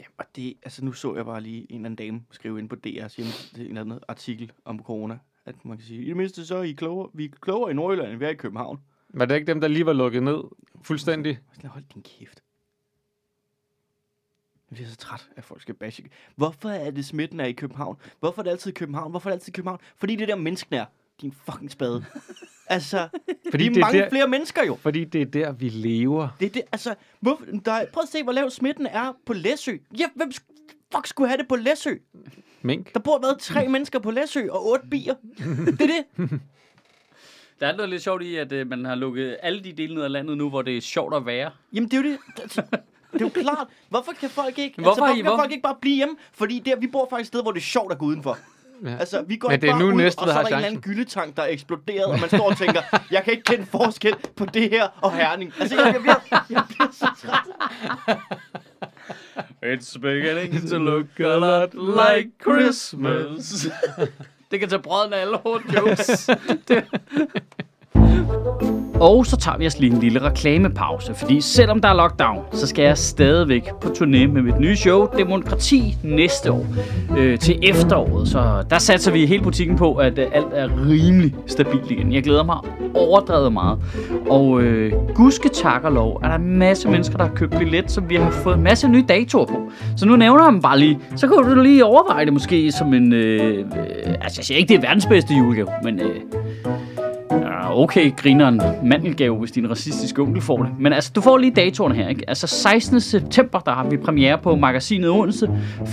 Ja, og det, altså nu så jeg bare lige en eller anden dame skrive ind på DR's hjemme, en eller anden artikel om corona, at man kan sige, i det mindste så er I klogere, vi er klogere i Nordjylland, end vi er i København. Var det ikke dem, der lige var lukket ned fuldstændig? Hold din kæft. Jeg bliver så træt, at folk skal bashe. Hvorfor er det smitten er i København? Hvorfor er det altid i København? Hvorfor er det altid i København? Fordi det er der mennesken er. Din fucking spade. altså, Fordi Fordi det de er er mange der- flere mennesker jo. Fordi det er der, vi lever. Det er det, altså, hvorfor, der, er- prøv at se, hvor lav smitten er på Læsø. Ja, hvem fuck skulle have det på Læsø? Mink. Der bor været tre mennesker på Læsø og otte bier. Det er det. Der er noget lidt sjovt i, at øh, man har lukket alle de dele ned af landet nu, hvor det er sjovt at være. Jamen, det er jo det. Det er jo klart. Hvorfor kan folk ikke, hvorfor altså, hvorfor I- kan hvor- folk ikke bare blive hjemme? Fordi der, vi bor faktisk et sted, hvor det er sjovt at gå udenfor. Ja. Altså, vi går Men det er bare nu ud, næste, og så er der en eller anden chancen. gyldetank, der er eksploderet, og man står og tænker, jeg kan ikke kende forskel på det her og herning. Altså, jeg, jeg, bliver, jeg bliver så træt. It's beginning to look a lot like Christmas. det kan tage brødene af alle hårde jokes. Og så tager vi os lige en lille reklamepause, fordi selvom der er lockdown, så skal jeg stadigvæk på turné med mit nye show, Demokrati, næste år øh, til efteråret. Så der satser vi hele butikken på, at øh, alt er rimelig stabilt igen. Jeg glæder mig overdrevet meget. Og øh, gudske tak og lov, er der en masse mennesker, der har købt billet, som vi har fået en masse nye datoer på. Så nu nævner jeg dem bare lige. Så kan du lige overveje det måske som en... Øh, øh, altså, jeg siger ikke, det er verdens bedste julegave, men... Øh, okay, grineren mandelgave, hvis din racistiske onkel får det. Men altså, du får lige datoerne her, ikke? Altså, 16. september, der har vi premiere på Magasinet Odense.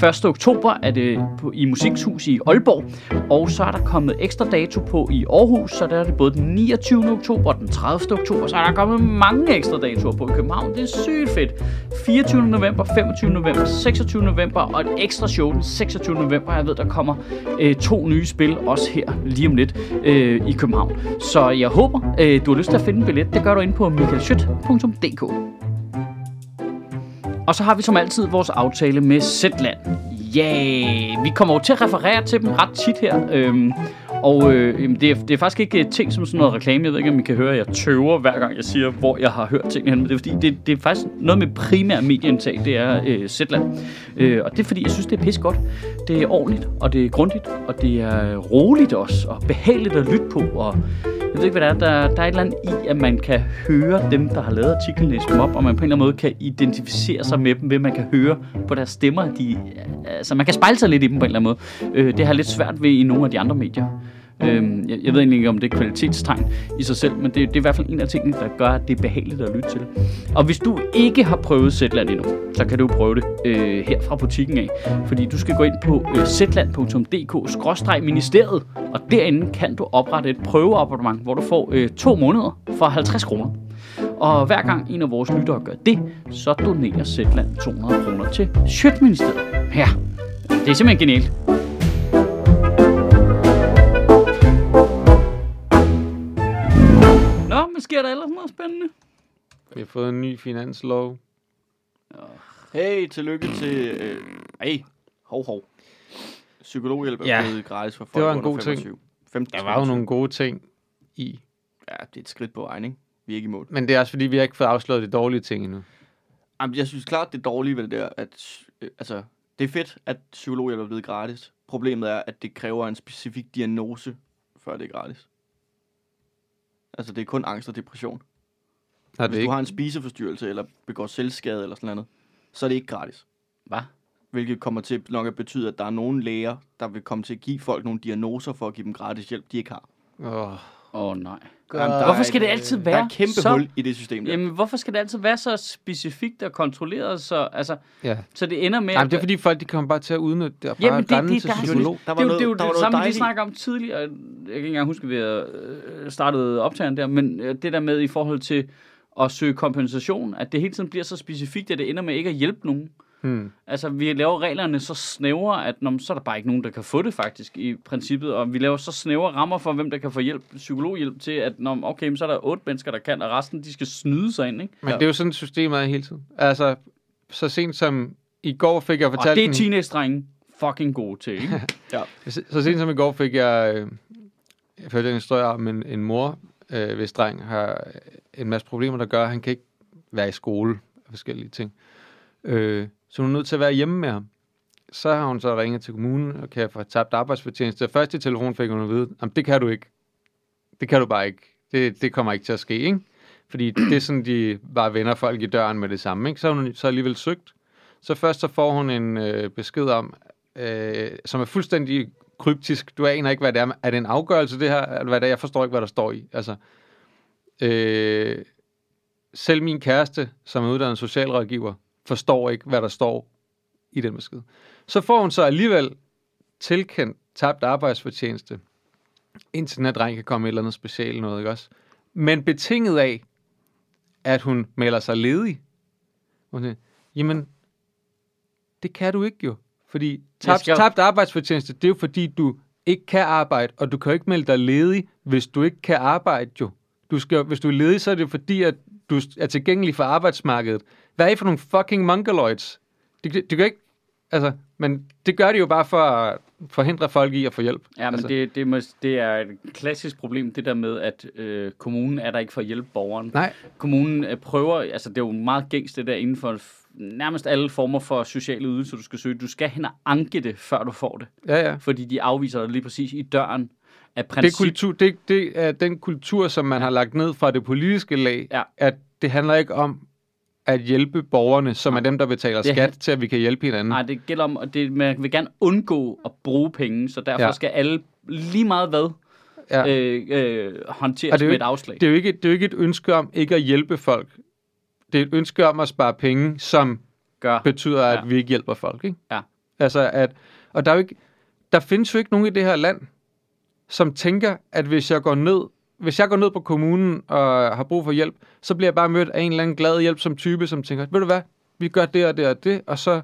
1. oktober er det på, i Musikshus i Aalborg. Og så er der kommet ekstra dato på i Aarhus, så der er det både den 29. oktober og den 30. oktober. Så er der kommet mange ekstra datoer på i København. Det er sygt fedt. 24. november, 25. november, 26. november og et ekstra show den 26. november. Jeg ved, der kommer øh, to nye spil også her lige om lidt øh, i København. Så jeg håber, øh, du har lyst til at finde en billet. Det gør du ind på michaelschødt.dk. Og så har vi som altid vores aftale med Zetland. Ja, yeah. vi kommer jo til at referere til dem ret tit her. Øhm, og øh, jamen, det, er, det er faktisk ikke øh, ting som sådan noget reklame. Jeg ved ikke, om I kan høre, at jeg tøver hver gang jeg siger, hvor jeg har hørt tingene hen. Men det er fordi, det, det er faktisk noget med primær medieindtag, det er øh, Zetland. Øh, og det er fordi, jeg synes, det er pis godt. Det er ordentligt, og det er grundigt, og det er øh, roligt også, og behageligt at lytte på. Og jeg ved ikke, hvad det er. Der, der er et eller andet i, at man kan høre dem, der har lavet artiklen, læse dem op, og man på en eller anden måde kan identificere sig med dem, ved at man kan høre på deres stemmer. De, øh, altså, man kan spejle sig lidt i dem på en eller anden måde. Øh, det har jeg lidt svært ved i nogle af de andre medier. Øhm, jeg, jeg ved egentlig ikke, om det er kvalitetstegn i sig selv, men det, det er i hvert fald en af tingene, der gør, at det er behageligt at lytte til. Og hvis du ikke har prøvet Zetland endnu, så kan du prøve det øh, her fra butikken af. Fordi du skal gå ind på øh, zetland.dk-ministeriet, og derinde kan du oprette et prøveabonnement, hvor du får øh, to måneder for 50 kroner. Og hver gang en af vores lyttere gør det, så donerer Zetland 200 kroner til Sjøtministeriet. Ja, det er simpelthen genialt. Sker der ellers noget spændende? Vi har fået en ny finanslov. Hey, tillykke til... Øh, ej, hov, hov. Psykologhjælp er Ja, blevet gratis for folk det var en god ting. 25. 15, Der var jo nogle gode ting i. Ja, det er et skridt på vejen, ikke? Vi er ikke i mål. Men det er også fordi, vi har ikke fået afsløret de dårlige ting endnu. Jamen, jeg synes klart, det er dårligt ved det der, at... Øh, altså, det er fedt, at psykologhjælp er blevet gratis. Problemet er, at det kræver en specifik diagnose, før det er gratis. Altså, det er kun angst og depression. Har Hvis det du ikke? har en spiseforstyrrelse, eller begår selvskade, eller sådan noget, så er det ikke gratis. Hvad? Hvilket kommer til nok at betyde, at der er nogle læger, der vil komme til at give folk nogle diagnoser for at give dem gratis hjælp, de ikke har. Åh, Åh oh, nej. Jamen, der Hvorfor er skal et- det altid Der være er et kæmpe så... hul i det system der. Jamen, hvorfor skal det altid være så specifikt og kontrolleret, så, altså, ja. så det ender med... Jamen, at- det er fordi folk, de kommer bare til at udnytte det og bare Jamen, det- rende det- til der er- psykolog. Der det er jo, noget- det, er jo der var det samme, vi om tidligere. Jeg kan ikke engang huske, at vi øh, startede optageren der, men øh, det der med i forhold til at søge kompensation, at det hele tiden bliver så specifikt, at det ender med ikke at hjælpe nogen. Hmm. Altså, vi laver reglerne så snævre, at nå, men så er der bare ikke nogen, der kan få det faktisk i princippet. Og vi laver så snævre rammer for, hvem der kan få hjælp, psykologhjælp til, at nå, okay, men så er der otte mennesker, der kan, og resten, de skal snyde sig ind, ikke? Men Ja. det er jo sådan, systemet er hele tiden. Altså, så sent som i går fik jeg Og fortalt... det er en- teenage-drenge fucking gode til, ikke? Så, så sent som i går fik jeg, øh, jeg hørte en historie om en, en mor, øh, hvis dreng har en masse problemer, der gør, at han kan ikke være i skole og forskellige ting. Øh, så hun er nødt til at være hjemme med ham. Så har hun så ringet til kommunen og kan få tabt arbejdsfortjeneste. Først i telefon fik hun at vide, at det kan du ikke. Det kan du bare ikke. Det, det kommer ikke til at ske, ikke? Fordi det er sådan, de bare vender folk i døren med det samme, ikke? Så har hun så alligevel søgt. Så først så får hun en øh, besked om, øh, som er fuldstændig kryptisk. Du aner ikke, hvad det er. Er det en afgørelse, det her? Eller hvad det er? Jeg forstår ikke, hvad der står i. Altså, øh, selv min kæreste, som er uddannet socialrådgiver, forstår ikke, hvad der står i den besked. Så får hun så alligevel tilkendt tabt arbejdsfortjeneste, indtil den her dreng kan komme et eller andet specielt noget, ikke også? Men betinget af, at hun melder sig ledig. Hun siger, jamen, det kan du ikke jo. Fordi tabt, skal- tabt arbejdsfortjeneste, det er jo fordi, du ikke kan arbejde, og du kan jo ikke melde dig ledig, hvis du ikke kan arbejde jo. Du skal, hvis du er ledig, så er det fordi, at du er tilgængelig for arbejdsmarkedet. Hvad er I for nogle fucking mongoloids? Det, det, det kan ikke... Altså, men det gør de jo bare for at forhindre folk i at få hjælp. Ja, men altså, det, det, må, det er et klassisk problem, det der med, at øh, kommunen er der ikke for at hjælpe borgeren. Nej, Kommunen øh, prøver, altså det er jo meget gængs det der inden for nærmest alle former for sociale ydelser, du skal søge. Du skal hen og anke det, før du får det. ja, ja. Fordi de afviser dig lige præcis i døren af Det princip. kultur, det, det er den kultur, som man har lagt ned fra det politiske lag, Ja. at det handler ikke om at hjælpe borgerne, som er dem, der betaler skat, han- til at vi kan hjælpe hinanden. Nej, det gælder om, at det, man vil gerne undgå at bruge penge, så derfor Ja. ja. skal alle lige meget hvad Ja. øh, øh, håndteres Og det er jo med et afslag. Det er, jo ikke, det er jo ikke et ønske om ikke at hjælpe folk. Det er et ønske om at spare penge, som Gør. betyder, at Ja. vi ikke hjælper folk. Ikke? Ja. Altså, at, og der, er jo ikke, der findes jo ikke nogen i det her land, som tænker, at hvis jeg går ned, hvis jeg går ned på kommunen og har brug for hjælp, så bliver jeg bare mødt af en eller anden glad hjælp som type, som tænker, ved du hvad, vi gør det og det og det, og så,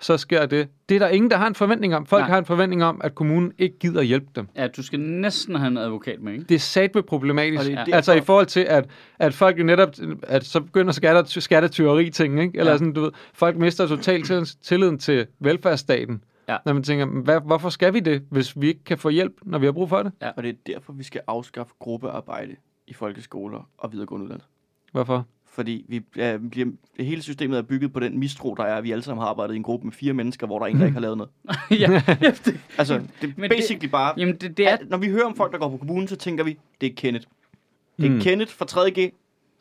så sker det. Det er der ingen, der har en forventning om. Folk Nej. har en forventning om, at kommunen ikke gider hjælpe dem. Ja, du skal næsten have en advokat med, ikke? Det er satme problematisk. Og det er Ja. Altså i forhold til, at, at folk jo netop, at så begynder skatter, skattetyveri ting, ikke? Eller ja. Sådan, du ved, folk mister totalt til, tilliden til velfærdsstaten. Ja. Når man tænker, hvad, hvorfor skal vi det, hvis vi ikke kan få hjælp, når vi har brug for det? Og det er derfor, vi skal afskaffe gruppearbejde i folkeskoler og videregående uddannelser. Hvorfor? Fordi vi, ja, bliver, hele systemet er bygget på den mistro, der er, at vi alle sammen har arbejdet i en gruppe med fire mennesker, hvor der er en, der ikke har lavet noget. ja, ja, det, Altså, det er Men det- basically bare... jamen, det, det er... At, når vi hører om folk, der går på kommunen, så tænker vi, det er Kenneth. Det er mm. Kenneth fra 3.G,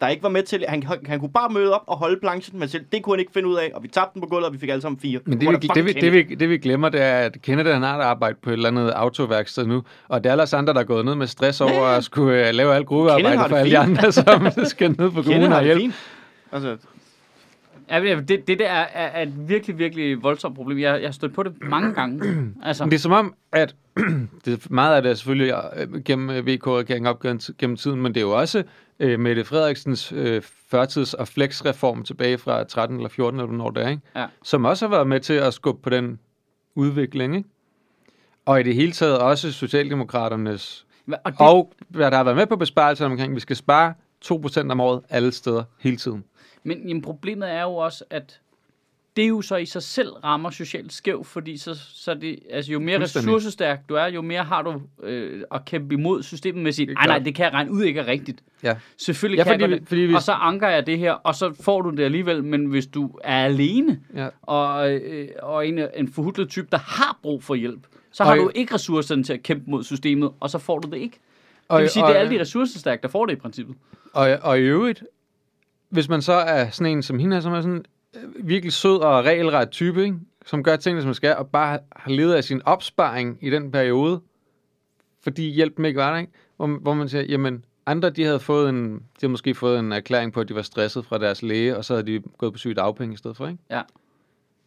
der ikke var med til... Han, han, kunne bare møde op og holde planchen, men selv det kunne han ikke finde ud af, og vi tabte den på gulvet, og vi fik alle sammen fire. Men det vi, det, vi, det, vi, det vi glemmer, det er, at Kenneth han har et arbejde på et eller andet autoværksted nu, og det er alle andre, der er gået ned med stress over at skulle uh, lave alt gruppearbejde for det alle de andre, som skal ned på kommunen og det hjælpe. Altså, Ja, men det, det der er, er, er et virkelig, virkelig voldsomt problem. Jeg, jeg har stødt på det mange gange. Altså, det er som om, at det meget af det er selvfølgelig øh, gennem øh, VK-regeringen op gennem, tiden, men det er jo også øh, Mette Frederiksens øh, førtids- og flexreform tilbage fra 13 eller 14, eller hvornår det er, ikke? Ja. som også har været med til at skubbe på den udvikling. Ikke? Og i det hele taget også Socialdemokraternes, og det, og hvad der har været med på besparelser omkring, vi skal spare 2% om året alle steder, hele tiden. Men jamen, problemet er jo også, at det jo så i sig selv rammer socialt skævt, fordi så, så det, altså, jo mere ressourcestærk du er, jo mere har du øh, at kæmpe imod systemet med at sige, Det er nej, nej, det kan jeg regne ud ikke er rigtigt. Ja. Selvfølgelig Ja, kan fordi jeg det. fordi Og så anker jeg det her, og så får du det alligevel, men hvis du er alene, Ja. og, øh, og en, en forhudlet type, der har brug for hjælp, så har Og- du ikke ressourcerne til at kæmpe mod systemet, og så får du det ikke. Det Og- vil sige, og- det er alle de ressourcestærke, der får det i princippet. Og, og i øvrigt, hvis man så er sådan en som hende her, som er sådan virkelig sød og regelret type, ikke? som gør tingene, som man skal, og bare har levet af sin opsparing i den periode, fordi hjælpen ikke var der, ikke? Hvor, hvor man siger, jamen, andre de havde fået en, de havde måske fået en erklæring på, at de var stresset fra deres læge, og så havde de gået på sygt afpenge i stedet for, ikke? Ja.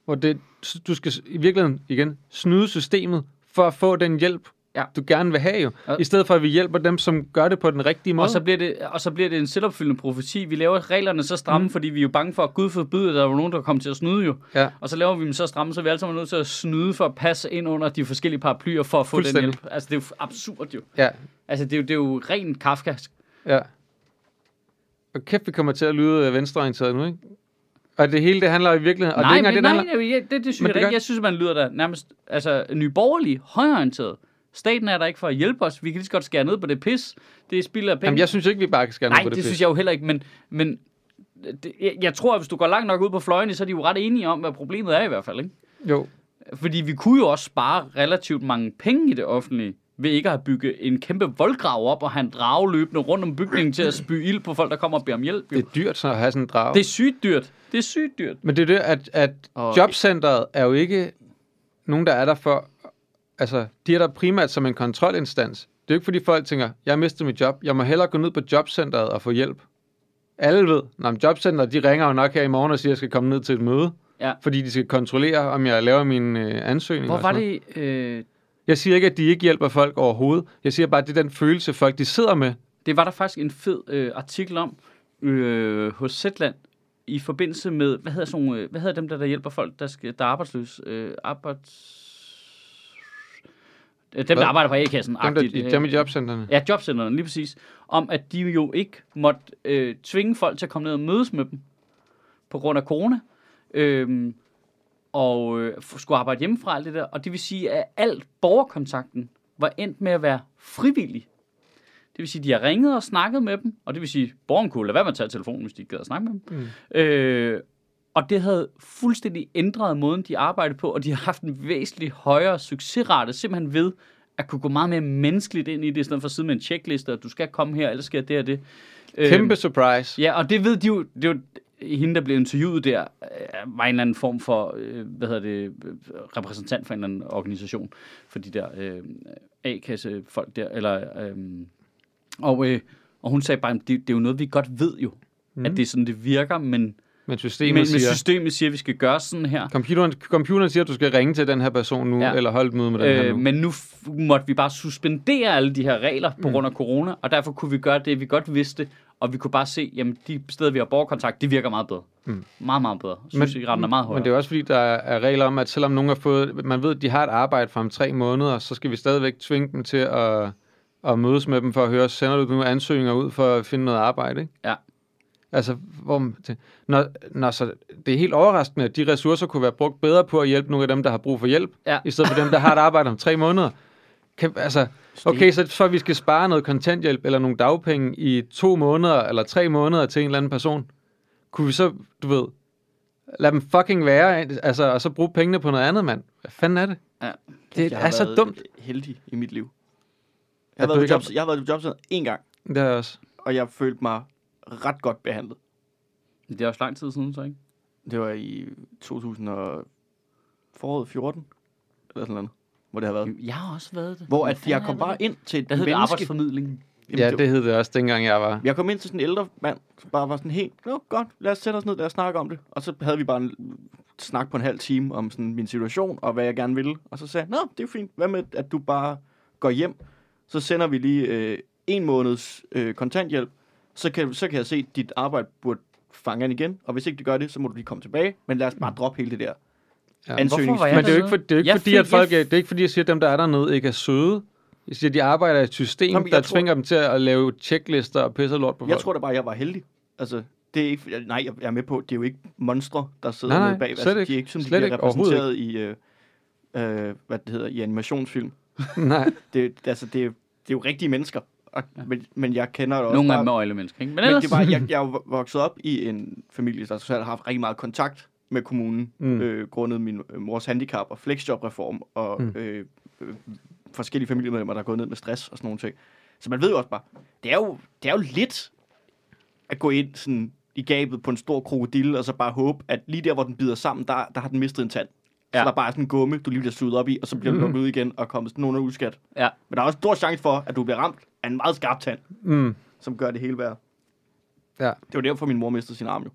Hvor det, du skal i virkeligheden, igen, snyde systemet for at få den hjælp, Ja. du gerne vil have jo. Ja. I stedet for, at vi hjælper dem, som gør det på den rigtige måde. Og så, bliver det, og så bliver det en selvopfyldende profeti. Vi laver reglerne så stramme, mm. fordi vi er jo bange for, at Gud forbyde, at der er nogen, der kommer til at snyde jo. ja. Og så laver vi dem så stramme, så er vi alle sammen nødt til at snyde for at passe ind under de forskellige paraplyer for at få den hjælp. Altså, det er jo absurd jo. Ja, Altså, det er jo, det er jo rent kafkask. Ja. Og kæft, vi kommer til at lyde øh, venstreorienteret nu, ikke? Og det hele, det handler i virkeligheden... Og nej, det er men, nej, det, det handler... nej, det, det synes Men jeg det da ikke. gør- Jeg synes, man lyder der nærmest... Altså, nyborgerlig, højorienteret. Staten er der ikke for at hjælpe os. Vi kan lige så godt skære ned på det pis. Det er spild af penge. Jamen, jeg synes ikke, vi bare kan skære ned Nej, på det, det. det pis. synes jeg jo heller ikke, men, men det, jeg, jeg tror, at hvis du går langt nok ud på fløjene, så er de jo ret enige om, hvad problemet er i hvert fald. Ikke? Jo. Fordi vi kunne jo også spare relativt mange penge i det offentlige, ved ikke at have bygget en kæmpe voldgrav op og have en drage løbende rundt om bygningen til at spy ild på folk, der kommer og beder om hjælp. Jo. Det er dyrt så at have sådan en drag. Det er sygt dyrt. Det er sygt dyrt. Men det er det, at, at Og- jobcentret er jo ikke nogen, der er der for... Altså, de er der primært som en kontrolinstans. Det er jo ikke, fordi folk tænker, jeg mistet mit job. Jeg må hellere gå ned på jobcentret og få hjælp. Alle ved, når jobcentret, de ringer jo nok her i morgen og siger, at jeg skal komme ned til et møde. Ja. Fordi de skal kontrollere, om jeg laver min øh, ansøgning. Hvor var det... Øh, Jeg siger ikke, at de ikke hjælper folk overhovedet. Jeg siger bare, at det er den følelse, folk de sidder med. det var der faktisk en fed øh, artikel om øh, hos Zetland i forbindelse med, hvad hedder, sådan, øh, hvad hedder dem, der, der hjælper folk, der, skal, der er arbejdsløse? Øh, arbejds... Øh, Dem, Hvad? der arbejder på A-kassen. Dem, der, i- dem i jobcentrene. Ja, jobcentrene, lige præcis. Om, at de jo ikke måtte øh, tvinge folk til at komme ned og mødes med dem på grund af corona. Øhm, og øh, f- skulle arbejde hjemmefra alt det der. Og det vil sige, at alt borgerkontakten var endt med at være frivillig. Det vil sige, at de har ringet og snakket med dem, og det vil sige, at borgeren kunne lade være med at tage telefonen, hvis de ikke gad at snakke med dem. Mm. Øh, og det havde fuldstændig ændret måden, de arbejdede på, og de har haft en væsentlig højere succesrate, simpelthen ved at kunne gå meget mere menneskeligt ind i det, i stedet for at sidde med en checkliste, at du skal komme her, ellers sker det og det. Kæmpe Øh, surprise. Ja, og det ved de jo, det jo hende, der blev interviewet der, øh, var en eller anden form for, øh, hvad hedder det, øh, repræsentant for en eller anden organisation, for de der øh, A-kasse-folk der, eller, øh, og, øh, og hun sagde bare, det, det er jo noget, vi godt ved jo, mm. at det er sådan, det virker, men, Men systemet men, men siger, systemet siger, at vi skal gøre sådan her. computeren, computeren siger, at du skal ringe til den her person nu, Ja. eller holde et møde med den her Øh, nu. men nu måtte vi bare suspendere alle de her regler på Mm. grund af corona, og derfor kunne vi gøre det, vi godt vidste, og vi kunne bare se, jamen de steder, vi har borgerkontakt, det virker meget bedre. Mm. Meget, meget bedre. Succesraten er meget højere. Men det er også fordi, der er regler om, at selvom nogen har fået, man ved, at de har et arbejde for om tre måneder, så skal vi stadigvæk tvinge dem til at, at mødes med dem for at høre, sender du nu ansøgninger ud for at finde noget arbejde, ikke? Ja. Altså, hvor, når, når så, det er helt overraskende, at de ressourcer kunne være brugt bedre på at hjælpe nogle af dem, der har brug for hjælp, Ja. i stedet for dem, der har et arbejde om tre måneder. Kan, altså, okay, så at vi skal spare noget kontanthjælp eller nogle dagpenge i to måneder eller tre måneder til en eller anden person, kunne vi så, du ved, lade dem fucking være, altså, og så bruge pengene på noget andet, mand. Hvad fanden er det? Ja. Det Jeg er har så dumt. heldig i mit liv. Jeg har, været på har- jobs, jeg har været på jobcenter én gang, Det er også. og jeg følte mig ret godt behandlet. Det er også lang tid siden, så ikke? Det var i 2000 og foråret 14, eller sådan noget, hvor det har været. Jeg har også været det. Hvor at jeg har kom bare ind til et Der hed det arbejdsformidlingen. Jamen, Ja, det- det hed det også, dengang jeg var. Jeg kom ind til sådan en ældre mand, som bare var sådan helt, Nå, godt, lad os sætte os ned, lad os snakke om det. Og så havde vi bare en snak på en halv time om sådan min situation, og hvad jeg gerne ville. Og så sagde jeg, nå, det er fint, hvad med, at du bare går hjem, så sender vi lige øh, en måneds øh, kontanthjælp, så kan, så kan jeg se, at dit arbejde burde fange an igen, og hvis ikke det gør det, så må du lige komme tilbage, men lad os bare droppe hele det der. Ja. Ansøgnings- Hvorfor var jeg Men det er jo ikke, for, det er jo ikke Jeg fordi, at folk, jeg er, det er ikke fordi, jeg siger, at dem, der er dernede, ikke er søde. Jeg siger, at de arbejder i et system, Nå, jeg der tror- tvinger dem til at lave checklister og pisse lort på Jeg folk. tror da bare, jeg var heldig. Altså, det er ikke, nej, jeg er med på, det er jo ikke monstre, der sidder Nej, nej, bag. Altså, ikke. de er ikke, som de bliver repræsenteret i, øh, øh, hvad det hedder, i animationsfilm. Nej. Det, altså, det, er- det er jo rigtige mennesker. Og, men, men jeg kender det også Nogle af dem er øjle mennesker, ikke? Men men ellers... det var, jeg, jeg er vokset op i en familie, der har haft rigtig meget kontakt med kommunen, Mm. øh, grundet min øh, mors handicap og flexjobreform og mm. øh, øh, forskellige familiemedlemmer, der er gået ned med stress og sådan nogle ting. Så man ved jo også bare, det er jo, det er jo lidt at gå ind sådan i gabet på en stor krokodille, og så bare håbe, at lige der, hvor den bider sammen, der, der har den mistet en tand. Ja. Så der er bare sådan en gumme, du lige bliver suget op i, og så bliver du Mhm. lukket ud igen og kommer sådan nogen af uskat. Ja. Men der er også stor chance for, at du bliver ramt af en meget skarp tand, Mm. som gør det hele værd. Ja. Det var derfor, min mor mistede sin arm jo.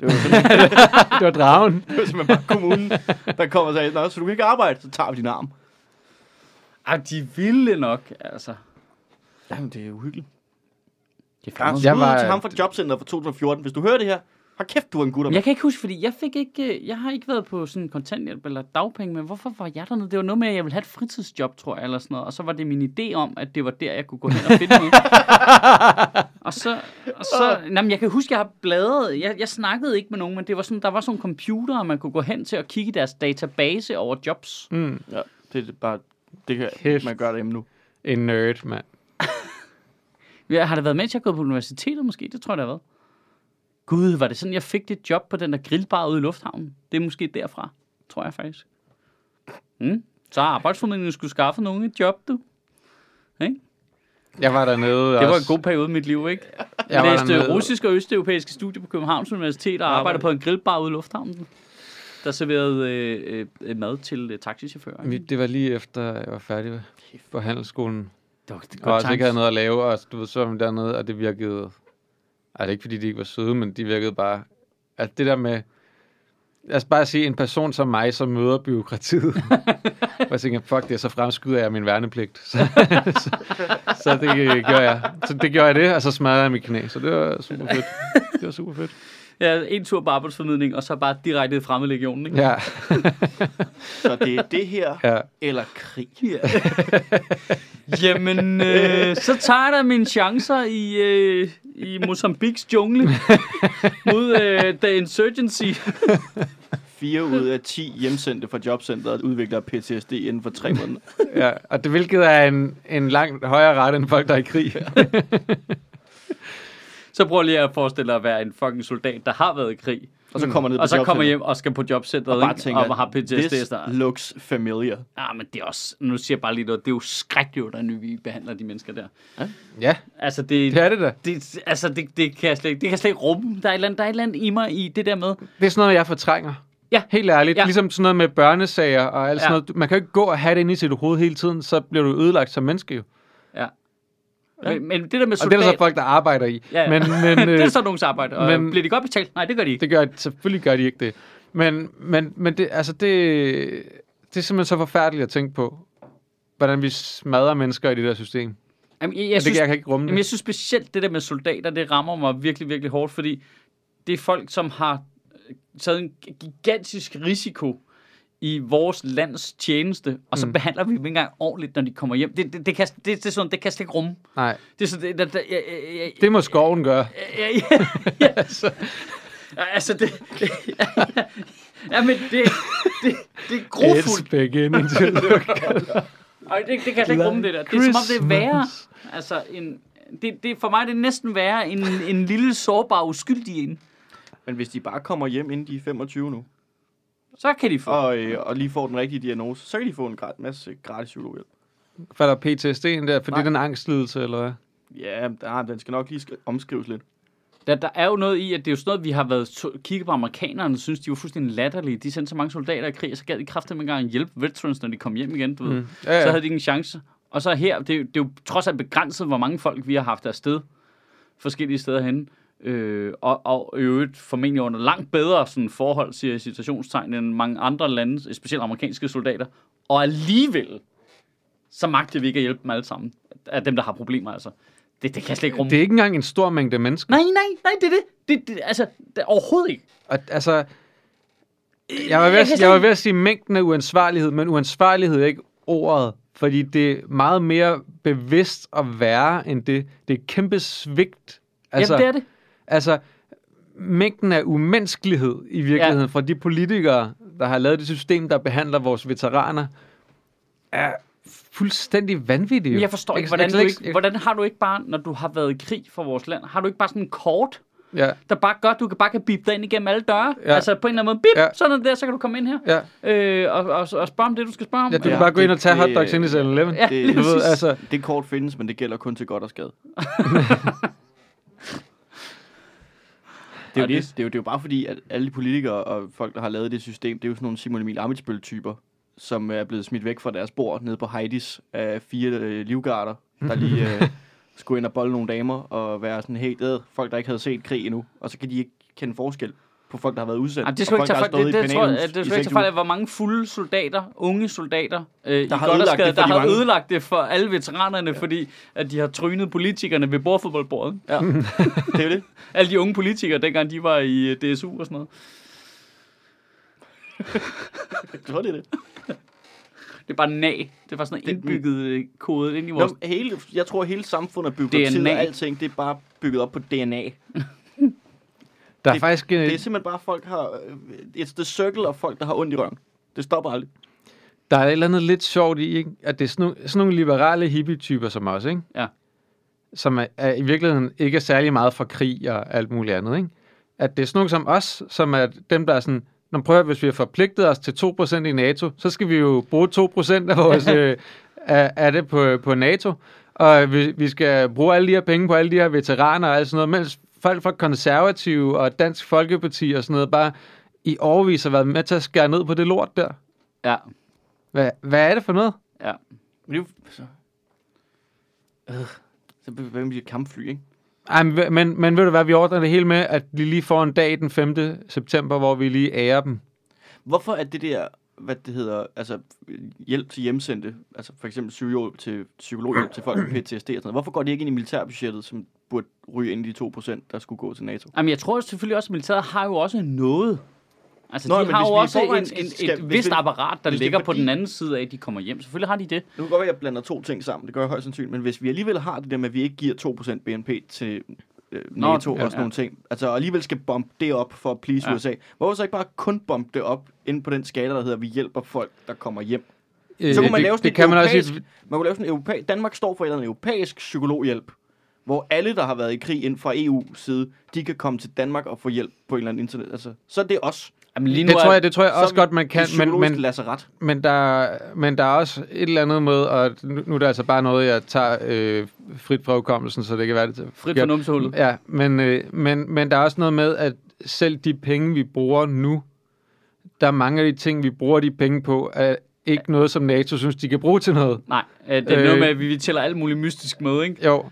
Det var, simpelthen, Det var dragen. det var simpelthen bare kommunen, der kom og sagde, Nå, så du kan ikke arbejde, så tager vi din arm. Ej, de ville nok, altså. Jamen, det er uhyggeligt. Det er Jeg, var... til ham fra Jobcenter fra 2014. Hvis du hører det her, har kæft, du er en gutter. Jeg kan ikke huske, fordi jeg fik ikke, øh, jeg har ikke været på sådan kontanthjælp eller dagpenge, men hvorfor var jeg dernede? Det var noget med, at jeg ville have et fritidsjob, tror jeg, eller sådan noget. Og så var det min idé om, at det var der, jeg kunne gå hen og finde noget. og så, og så nej, men jeg kan huske, at jeg har bladret, jeg, jeg snakkede ikke med nogen, men det var sådan, der var sådan nogle computere, man kunne gå hen til og kigge i deres database over jobs. Mm. Ja, det er bare... Det kan Kæft. man gøre derhjemme nu. En nerd, mand. Ja, har det været mens jeg er gået på universitetet måske? Det tror jeg, det har været. Gud, var det sådan, jeg fik det job på den der grillbar ude i lufthavnen? Det er måske derfra, tror jeg faktisk. Mm. Så har arbejdsformidlingen skulle skaffe nogen et job, du. Ikke? Jeg var dernede Det var en god periode i mit liv, ikke? Jeg Jeg var læste russisk og østeuropæiske studier på Københavns Universitet og arbejdede på en grillbar ude i lufthavnen, der serverede øh, øh, mad til øh, taxichauffører. Det var lige efter, jeg var færdig på handelsskolen. Det var, det Og også ikke havde noget at lave, og du ved, så var dernede, og det virkede... Ej, det er ikke, fordi de ikke var søde, men de virkede bare... At det der med... Lad os bare sige, en person som mig, som møder byråkratiet. og jeg tænker, fuck det, så fremskyder jeg min værnepligt. Så, så, så det øh, gør jeg. Så det gjorde jeg det, og så smadrede jeg mit knæ. Så det var super fedt. Det var super fedt. Ja, en tur på arbejdsformidling, og så bare direkte i fremmedlegionen, ikke? Ja, Så det er det her, ja. eller krig. Ja. Jamen, øh, så tager jeg da mine chancer i, øh, i Mozambiques jungle mod øh, The Insurgency. Fire ud af 10 hjemsendte fra jobcentret udvikler PTSD inden for tre måneder. ja. Og det hvilket er en, en langt højere ret end folk, der er i krig. Så prøv lige at forestille dig at være en fucking soldat, der har været i krig. Og så kommer ned på Og så kommer hjem og skal på jobcentret, og bare ikke? tænker, og har PTSD. this looks familiar. Ja, men det er også, nu siger jeg bare lige noget, det er jo skrækkeligt, hvordan vi behandler de mennesker der. ja, Altså, det, det er det da. det, altså, det, det, kan jeg slet, ikke- det kan jeg slet ikke rumme. Der er, et eller andet, der er et eller andet i mig i det der med, Det er sådan noget, jeg fortrænger. Ja. Helt ærligt. Ja. Ja. Ligesom sådan noget med børnesager og alt sådan Ja. noget. Man kan jo ikke gå og have det inde i sit hoved hele tiden, så bliver du ødelagt som menneske jo. Ja. Men, men det der med Og det er soldat, der så folk, der arbejder i. Ja, ja. Men, men, det er øh, så nogens arbejde. Og men- bliver de godt betalt? Nej, det gør de ikke. det gør, selvfølgelig gør de ikke det. Men, men, men det, altså det, det er simpelthen så forfærdeligt at tænke på, hvordan vi smadrer mennesker i det der system. Jamen, jeg, Jeg, jeg, det, synes, jeg kan ikke rumme jamen, det. jeg synes specielt, det der med soldater, det rammer mig virkelig, virkelig hårdt, fordi det er folk, som har taget en gigantisk risiko i vores lands tjeneste, og så Mm. behandler vi dem ikke engang ordentligt, når de kommer hjem. Det, det, det, kan, det, det, er sådan, det kan slet ikke rumme. Nej, Det er sådan, det, det, det, jeg, jeg, jeg, det må skoven gøre. Ja, ja, ja. altså, altså det, det ja, men det, det, det er grofuldt. It's beginning to look Ej, det, det kan jeg slet ikke rumme det der. Det er som om det er værre. Altså, en, det, det, for mig det er næsten værre en, en lille sårbar uskyldig en. Men hvis de bare kommer hjem, inden de er 25 nu, Så kan de få. og, øh, og lige får den rigtige diagnose, så kan de få en grat, masse gratis psykologhjælp. Falder PTSD'en der, fordi Nej. den angstlidelse, eller hvad? Ja, der, den skal nok lige sk- omskrives lidt. Der, der er jo noget i, at det er jo sådan noget, vi har været to- kigget på amerikanerne, og synes, de var fuldstændig latterlige. De sendte så mange soldater i krig, og så gad de kraftigt engang hjælpe veterans, når de kom hjem igen, du ved. Mm. Ja, ja. Så havde de ingen chance. Og så her, det, er jo- det er jo trods alt begrænset, hvor mange folk vi har haft afsted forskellige steder henne. Øh, og, og øvrigt formentlig under langt bedre sådan, forhold, siger jeg i citationstegn, end mange andre lande, specielt amerikanske soldater. Og alligevel, så magter vi ikke at hjælpe dem alle sammen. Af dem, der har problemer, altså. Det, det kan jeg slet ikke rumme. Det er ikke engang en stor mængde mennesker. Nej, nej, nej, det er det. det, det altså, det er overhovedet ikke. Og, altså, jeg var, ved at, jeg var ved at sige mængden af uansvarlighed, men uansvarlighed er ikke ordet, fordi det er meget mere bevidst at være end det. Det er et kæmpe svigt. Altså, Jamen, det er det. Altså, mængden af umenneskelighed i virkeligheden Ja. ja. fra de politikere, der har lavet det system, der behandler vores veteraner, er fuldstændig vanvittig. Men jeg forstår ikke, hvordan, du ikke, hvordan har du ikke bare, når du har været i krig for vores land, har du ikke bare sådan en kort, Ja, der bare gør, at du kan bare kan bippe dig ind igennem alle døre? Ja. Altså på en eller anden måde, bip, Ja. sådan der, så kan du komme ind her. ja. Øh, og, og, og spørge om det, du skal spørge om. ja du Ja, kan bare gå ind og tage det- hotdogs ind i 7-Eleven. Ja, det- Du ved, altså, Det kort findes, men det gælder kun til godt og skade. det, er jo det, det- det, er jo, det er jo bare fordi, at alle de politikere og folk, der har lavet det system, det er jo sådan nogle Simon Emil Amitsbøl-typer, som er blevet smidt væk fra deres bord nede på Heidis af fire øh, livgarder, der lige øh, skulle ind og bolle nogle damer og være sådan helt æd, folk, der ikke havde set krig endnu, og så kan de ikke kende forskel på folk, der har været udsendt. Ej, det skal ikke tage fejl. Det, det, et tror, det, det skal ikke tage hvor mange fulde soldater, unge soldater, øh, Der i har ødelagt det for der de har mange. ødelagt det for alle veteranerne, fordi at de har trynet politikerne ved bordfodboldbordet. Ja, det er det. Alle de unge politikere, dengang de var i øh, DSU og sådan noget. Jeg tror, det er det. Det er bare nag. Det er bare sådan Det- indbygget øh, kodet ind i vores... Nå, hele, jeg tror, hele samfundet, byråkratiet DNA. og alting, det er bare bygget op på DNA. Der er det- faktisk... øh, Det er simpelthen bare folk, har... øh, It's the circle af folk, der har ondt i røven. Det stopper aldrig. Der er et eller andet lidt sjovt i, ikke? at det er sådan nogle, sådan nogle liberale hippie-typer som os, ikke? Ja. som er, er i virkeligheden ikke er særlig meget for krig og alt muligt andet. Ikke? At det er sådan nogle som os, som er dem, der er sådan, Nå, prøv at, høre, hvis vi har forpligtet os til 2% i NATO, så skal vi jo bruge 2% af, vores, øh, af, af det på, på NATO, og vi, vi skal bruge alle de her penge på alle de her veteraner og alt sådan noget, mens folk fra konservative og Dansk Folkeparti og sådan noget bare i overvis har været med til at skære ned på det lort der. Ja, Hvad, hvad er det for noget? ja. Men det er jo... Så... Øh, så hvad med de kampfly, ikke? Ej, men, men, men ved du hvad, vi ordner det hele med, at de lige får en dag den 5. september, hvor vi lige ærer dem. Hvorfor er det der, hvad det hedder, altså hjælp til hjemsendte, altså for eksempel psykolog til, psykologhjælp til folk med PTSD og sådan noget, hvorfor går det ikke ind i militærbudgettet, som burde ryge ind i de 2%, der skulle gå til NATO? Jamen, jeg tror selvfølgelig også, at militæret har jo også noget. Altså, Nå, Nå, de har jo også en, en, skal- et vist vi- apparat, der er ligger på fordi- den anden side af, at de kommer hjem. Selvfølgelig har de det. Nu kan godt være, at jeg blander to ting sammen, det gør jeg højst sandsynligt, men hvis vi alligevel har det der med, at vi ikke giver 2% BNP til øh, Nå, NATO ja, og sådan nogle ting, altså og alligevel skal bombe det op for at please Ja. ja. USA, hvorfor så ikke bare kun bombe det op ind på den skala, der hedder, at vi hjælper folk, der kommer hjem? Så kunne man det, lave sådan det kan man også europæisk, sige, man kunne lave sådan en europæ, Danmark står for et eller andet europæisk psykologhjælp, hvor alle, der har været i krig inden for EU side, de kan komme til Danmark og få hjælp på en eller anden internet. Altså, så er det os. Jamen, lige nu det tror jeg, det tror jeg så også godt, man kan, Det men, men, lazaret. men, der, men der er også et eller andet med, og nu, nu er det altså bare noget, jeg tager øh, frit fra hukommelsen, så det kan være det. frit for numsehullet. Ja, men, øh, men, men der er også noget med, at selv de penge, vi bruger nu, der er mange af de ting, vi bruger de penge på, er ikke noget, som NATO synes, de kan bruge til noget. Nej, øh, det er Øh. noget med, at vi, vi tæller alt muligt mystisk med, ikke? Jo,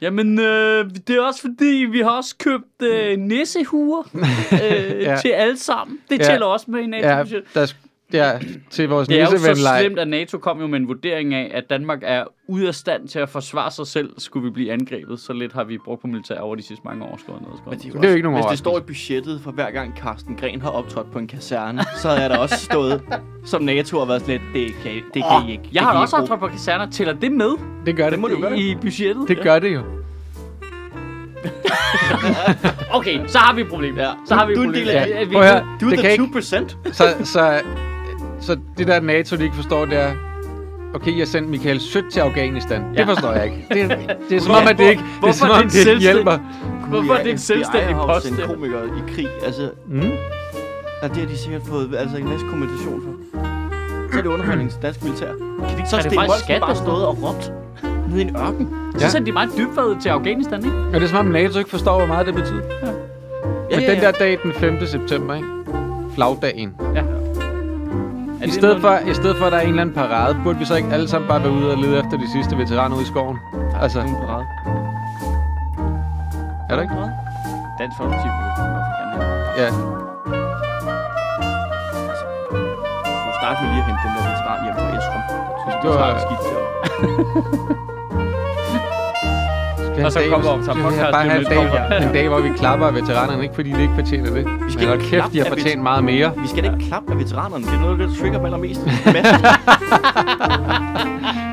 Jamen, øh, det er også fordi, vi har også købt øh, nissehuer øh, Ja. ja. til alle sammen. Det Ja. tæller også med i ja, NATO-budget. der, Ja, til vores Det er jo så slemt, at NATO kom jo med en vurdering af, at Danmark er ude af stand til at forsvare sig selv, skulle vi blive angrebet. Så lidt har vi brugt på militær over de sidste mange år. Skåret ned, skåret Men. Det er jo ikke nogen Hvis det står i budgettet for hver gang Carsten Gren har optrådt på en kaserne, så er der også stået, som NATO har været lidt, det kan, det kan I ikke. Jeg det har I også optrådt på kaserner. Tæller det med Det gør det. Det må du gøre. i budgettet? Det gør det jo. Okay, så har vi et problem. Ja. Så har vi et Du er en problem. del af Ja, det. at høre, Du er det kan the ikke, 2%. så, så, så det der NATO, de ikke forstår, det er, okay, jeg sendte Michael Sødt til Afghanistan. Ja. Ja. Det forstår jeg ikke. Det, det er som om, at det ikke, det er som er om, det det ikke hjælper. Hvorfor er det en selvstændig post? sendt komikere i krig. Altså, Mm. og det har de sikkert fået altså, en masse kompensation for. Så er det underholdning til dansk militær. Kan de ikke så Er det faktisk skat, bare der stået og råbt ned i en ørken? Så Ja. sendte de meget dybvad til Afghanistan, ikke? Og det er som om NATO ikke forstår, hvor meget det betyder. Ja, Men den der dag den 5. september, ikke? Flagdagen. Ja. I Er det stedet, for, I stedet for, at der er en eller anden parade, burde vi så ikke alle sammen bare være ude og lede efter de sidste veteraner ude i skoven? Altså, Ingen parade. er der ikke? Dansk Folkeparti vil. Ja. Du må starte med lige at hente den der veteran hjem fra Esrum. Så Det det var- var skidt Skal Og så dag, kommer vi op til skal vi podcast bare have en dag, en dag, hvor vi klapper af veteranerne, ikke fordi de ikke fortjener det. Vi skal Men ikke kæft, de har fortjent meget mere. Vi skal ikke klappe af veteranerne. Det er noget af det, der trigger dem allermest.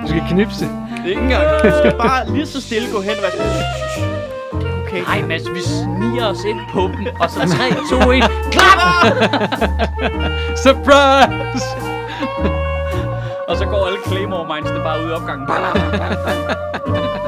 Du skal knipse. det er ikke engang. Du skal bare lige så stille gå hen og være sådan, "Shh, shh, shh. Det er okay. Nej, Mads, vi sniger os ind på dem, og så 3, 2, 1, klap! Surprise! Og så går alle Claymore Mines det bare ud i opgangen.